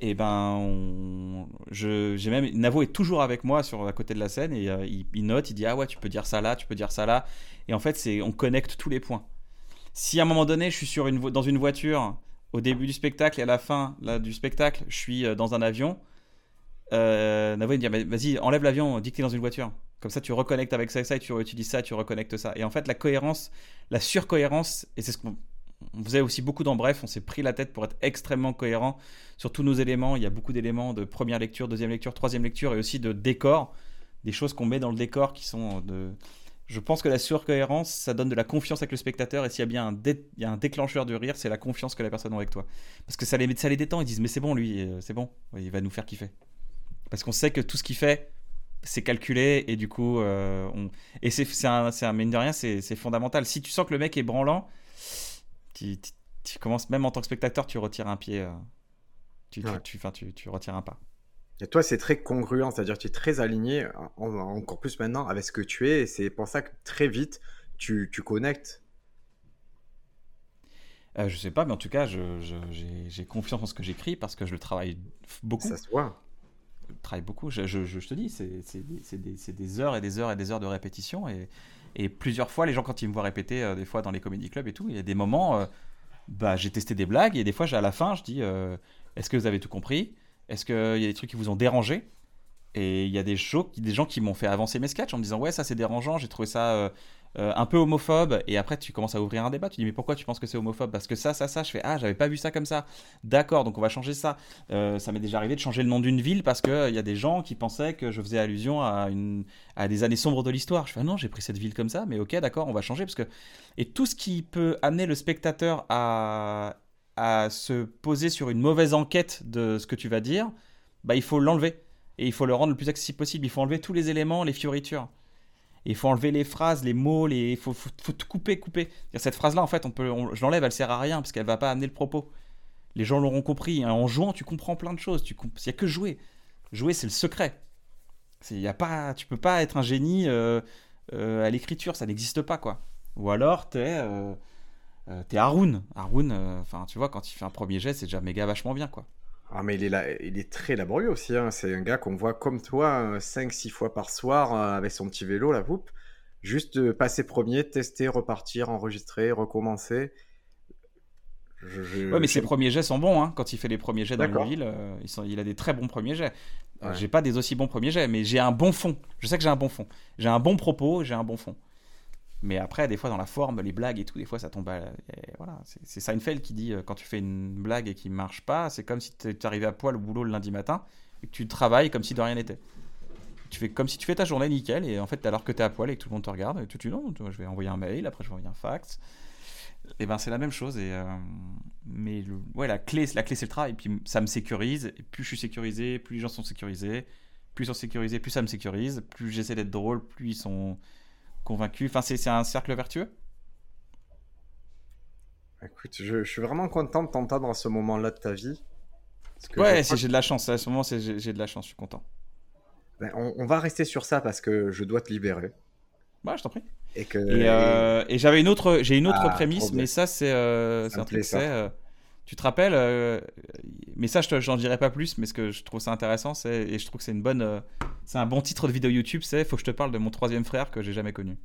[SPEAKER 2] et eh ben, j'ai même Navo est toujours avec moi sur à côté de la scène et il, note, il dit ah ouais tu peux dire ça là, tu peux dire ça là, et en fait c'est on connecte tous les points. Si à un moment donné je suis sur une dans une voiture au début du spectacle et à la fin là, du spectacle je suis dans un avion, Navo il me dit vas-y enlève l'avion, dis que dans une voiture. Comme ça, tu reconnectes avec ça et ça, et tu utilises ça, tu reconnectes ça. Et en fait, la cohérence, la surcohérence, et c'est ce qu'on faisait aussi beaucoup dans Bref, on s'est pris la tête pour être extrêmement cohérent sur tous nos éléments. Il y a beaucoup d'éléments de première lecture, deuxième lecture, troisième lecture, et aussi de décor, des choses qu'on met dans le décor qui sont. Je pense que la surcohérence, ça donne de la confiance avec le spectateur, et s'il y a bien un, y a un déclencheur du rire, c'est la confiance que la personne a avec toi. Parce que ça les, ça les détend, ils disent, mais c'est bon, lui, euh, c'est bon, il va nous faire kiffer. Parce qu'on sait que tout ce qu'il fait, c'est calculé et du coup euh, on... et c'est un, un mine de rien c'est fondamental. Si tu sens que le mec est branlant tu, commences même en tant que spectateur tu retires un pied euh, tu, tu, tu, tu, retires un pas.
[SPEAKER 1] Et toi c'est très congruent c'est à dire tu es très aligné encore plus maintenant avec ce que tu es et c'est pour ça que très vite tu, connectes.
[SPEAKER 2] Euh, je sais pas, mais en tout cas, j'ai confiance en ce que j'écris parce que je le travaille beaucoup.
[SPEAKER 1] Ça se voit
[SPEAKER 2] travaille beaucoup. Je, te dis, c'est des, des, heures et des heures et des heures de répétition. Et, et plusieurs fois, les gens, quand ils me voient répéter, euh, des fois dans les comédie clubs et tout, il y a des moments, euh, bah, j'ai testé des blagues et des fois, à la fin, je dis euh, Est-ce que vous avez tout compris? Est-ce qu'il y a des trucs qui vous ont dérangé? Et il y a des, shows, des gens qui m'ont fait avancer mes sketchs en me disant Ouais, ça c'est dérangeant, j'ai trouvé ça euh, un peu homophobe, et après tu commences à ouvrir un débat, tu dis mais pourquoi tu penses que c'est homophobe? Parce que ça, ça, ça, je fais ah j'avais pas vu ça comme ça. D'accord, donc on va changer ça. Euh, ça m'est déjà arrivé de changer le nom d'une ville parce qu'il euh, y a des gens qui pensaient que je faisais allusion à, une, à des années sombres de l'histoire. Je fais ah non, j'ai pris cette ville comme ça, mais ok d'accord, on va changer parce que et tout ce qui peut amener le spectateur à à se poser sur une mauvaise enquête de ce que tu vas dire, bah il faut l'enlever et il faut le rendre le plus accessible possible. Il faut enlever tous les éléments, les fioritures il faut enlever les phrases, les mots, les il faut, faut, couper, couper. Cette phrase-là, en fait, on peut, je l'enlève, elle sert à rien parce qu'elle va pas amener le propos. Les gens l'auront compris. Hein. En jouant, tu comprends plein de choses. Il n'y a que jouer. Jouer, c'est le secret. Il y a pas, tu peux pas être un génie euh, euh, à l'écriture, ça n'existe pas quoi. Ou alors t'es euh, euh es Haroun. Haroun, enfin tu vois, quand il fait un premier jet, c'est déjà méga vachement bien quoi.
[SPEAKER 1] Ah, mais il est, là, il est très laborieux aussi. Hein. C'est un gars qu'on voit comme toi 5-6 fois par soir euh, avec son petit vélo, la poupe. Juste euh, passer premier, tester, repartir, enregistrer, recommencer.
[SPEAKER 2] Je, Ouais, mais ses premiers jets sont bons. Hein. Quand il fait les premiers jets dans le ville, euh, il a des très bons premiers jets. J'ai pas des aussi bons premiers jets, mais j'ai un bon fond. Je sais que j'ai un bon fond. J'ai un bon propos, j'ai un bon fond. Mais après, des fois, dans la forme, les blagues et tout, des fois, ça tombe à... voilà, c'est Seinfeld qui dit, euh, quand tu fais une blague et qui marche pas, c'est comme si tu arrivais à poil au boulot le lundi matin et que tu travailles comme si de rien n'était. Tu fais comme si tu fais ta journée nickel et en fait, alors que tu es à poil et que tout le monde te regarde, et tu dis non, je vais envoyer un mail, après je vais envoyer un fax. Et ben c'est la même chose. Et, euh, mais ouais, la clé, la clé c'est le travail. Et puis ça me sécurise. Et plus je suis sécurisé, plus les gens sont sécurisés. Plus ils sont sécurisés, plus ça me sécurise. Plus j'essaie d'être drôle, plus ils sont convaincus. Enfin, c'est un cercle vertueux.
[SPEAKER 1] Écoute, je, suis vraiment content de t'entendre à ce moment-là de ta vie.
[SPEAKER 2] ouais, j'ai de la chance. À ce moment, j'ai de la chance. Je suis content.
[SPEAKER 1] Ben, on, va rester sur ça parce que je dois te libérer.
[SPEAKER 2] Ouais, je t'en prie. Et, que... et, euh, j'avais une autre, j'ai une autre ah, prémisse, mais ça c'est euh, un truc. Euh, tu te rappelles Mais ça, je j'en dirai pas plus, mais ce que je trouve ça intéressant, c'est et je trouve que c'est une bonne, c'est un bon titre de vidéo YouTube, c'est faut que je te parle de mon troisième frère que j'ai jamais connu.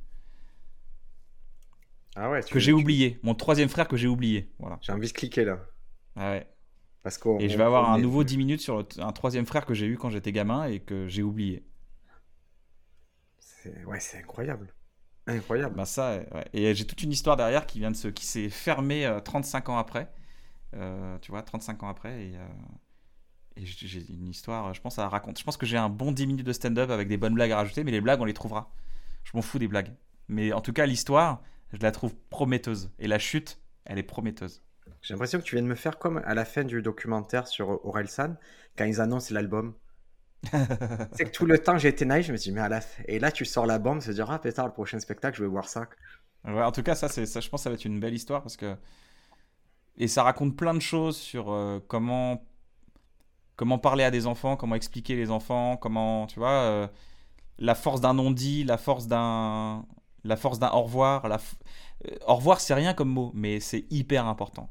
[SPEAKER 1] Ah ouais.
[SPEAKER 2] que j'ai oublié, mon troisième frère que j'ai oublié. Voilà.
[SPEAKER 1] J'ai envie de cliquer là.
[SPEAKER 2] Ah ouais. Parce et je vais avoir un nouveau 10 minutes sur un troisième frère que j'ai eu quand j'étais gamin et que j'ai oublié.
[SPEAKER 1] Ouais, c'est incroyable. Incroyable.
[SPEAKER 2] Bah ça, Et j'ai toute une histoire derrière qui vient de ce qui s'est fermée 35 euh, ans après. Euh, tu vois, 35 ans après. Et, euh, et j'ai une histoire, je pense, à raconter. Je pense que j'ai un bon 10 minutes de stand-up avec des bonnes blagues à rajouter, mais les blagues, on les trouvera. Je m'en fous des blagues. Mais en tout cas, l'histoire, je la trouve prometteuse. Et la chute, elle est prometteuse.
[SPEAKER 1] J'ai l'impression que tu viens de me faire comme à la fin du documentaire sur Orelsan, quand ils annoncent l'album. c'est que tout le temps été naïf, je me suis dit, mais à la fin. Et là, tu sors la bombe, se dire, ah, peut-être le prochain spectacle, je vais voir ça.
[SPEAKER 2] Ouais, en tout cas, ça, ça, je pense que ça va être une belle histoire parce que. Et ça raconte plein de choses sur euh, comment comment parler à des enfants, comment expliquer les enfants, comment, tu vois, euh, la force d'un non-dit, la force d'un la force d'un au revoir. Euh, au revoir, c'est rien comme mot, mais c'est hyper important.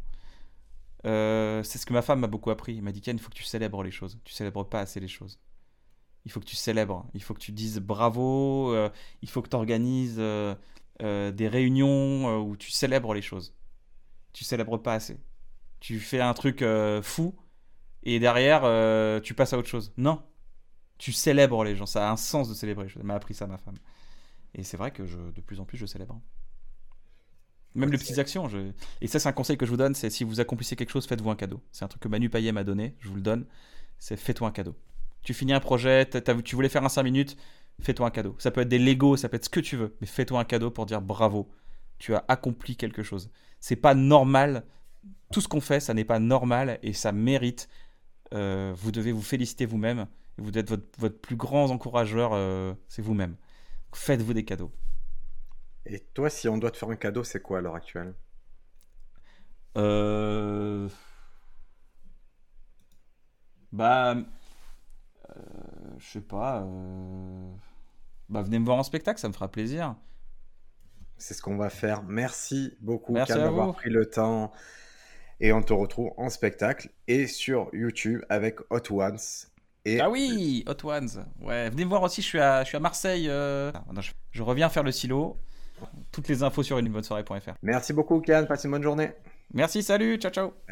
[SPEAKER 2] c'est ce que ma femme m'a beaucoup appris. Elle m'a dit, Ken, il faut que tu célèbres les choses. Tu célèbres pas assez les choses il faut que tu célèbres, il faut que tu dises bravo, il faut que tu organises des réunions où tu célèbres les choses. Tu célèbres pas assez. Tu fais un truc fou et derrière tu passes à autre chose. Non, tu célèbres les gens. Ça a un sens de célébrer Elle m'a appris ça ma femme. Et c'est vrai que je, de plus en plus je célèbre. Même les petites actions. Et ça, c'est un conseil que je vous donne c'est si vous accomplissez quelque chose, faites-vous un cadeau. C'est un truc que Manu Payet m'a donné, je vous le donne. C'est fais-toi un cadeau. Tu finis un projet, tu voulais faire un 5 minutes, fais-toi un cadeau. Ça peut être des Lego, ça peut être ce que tu veux, mais fais-toi un cadeau pour dire bravo, tu as accompli quelque chose. C'est pas normal. Tout ce qu'on fait, ça n'est pas normal et ça mérite. Euh, vous devez vous féliciter vous-même. Vous êtes votre, votre, plus grand encourageur, euh, c'est vous-même. Faites-vous des cadeaux.
[SPEAKER 1] Et toi, si on doit te faire un cadeau, c'est quoi à l'heure actuelle?
[SPEAKER 2] Euh... Bah, euh, je sais pas. Bah, venez me voir en spectacle, ça me fera plaisir.
[SPEAKER 1] C'est ce qu'on va faire. Merci beaucoup d'avoir pris le temps. Et on te retrouve en spectacle et sur YouTube avec Hot Ones. Et...
[SPEAKER 2] Ah oui, Hot Ones. Ouais, venez me voir aussi, je suis à, je suis à Marseille. Euh, je, reviens faire le silo. Toutes les infos sur une bonne soirée.fr.
[SPEAKER 1] Merci beaucoup, Kian. Passez une bonne journée.
[SPEAKER 2] Merci, salut, ciao, ciao.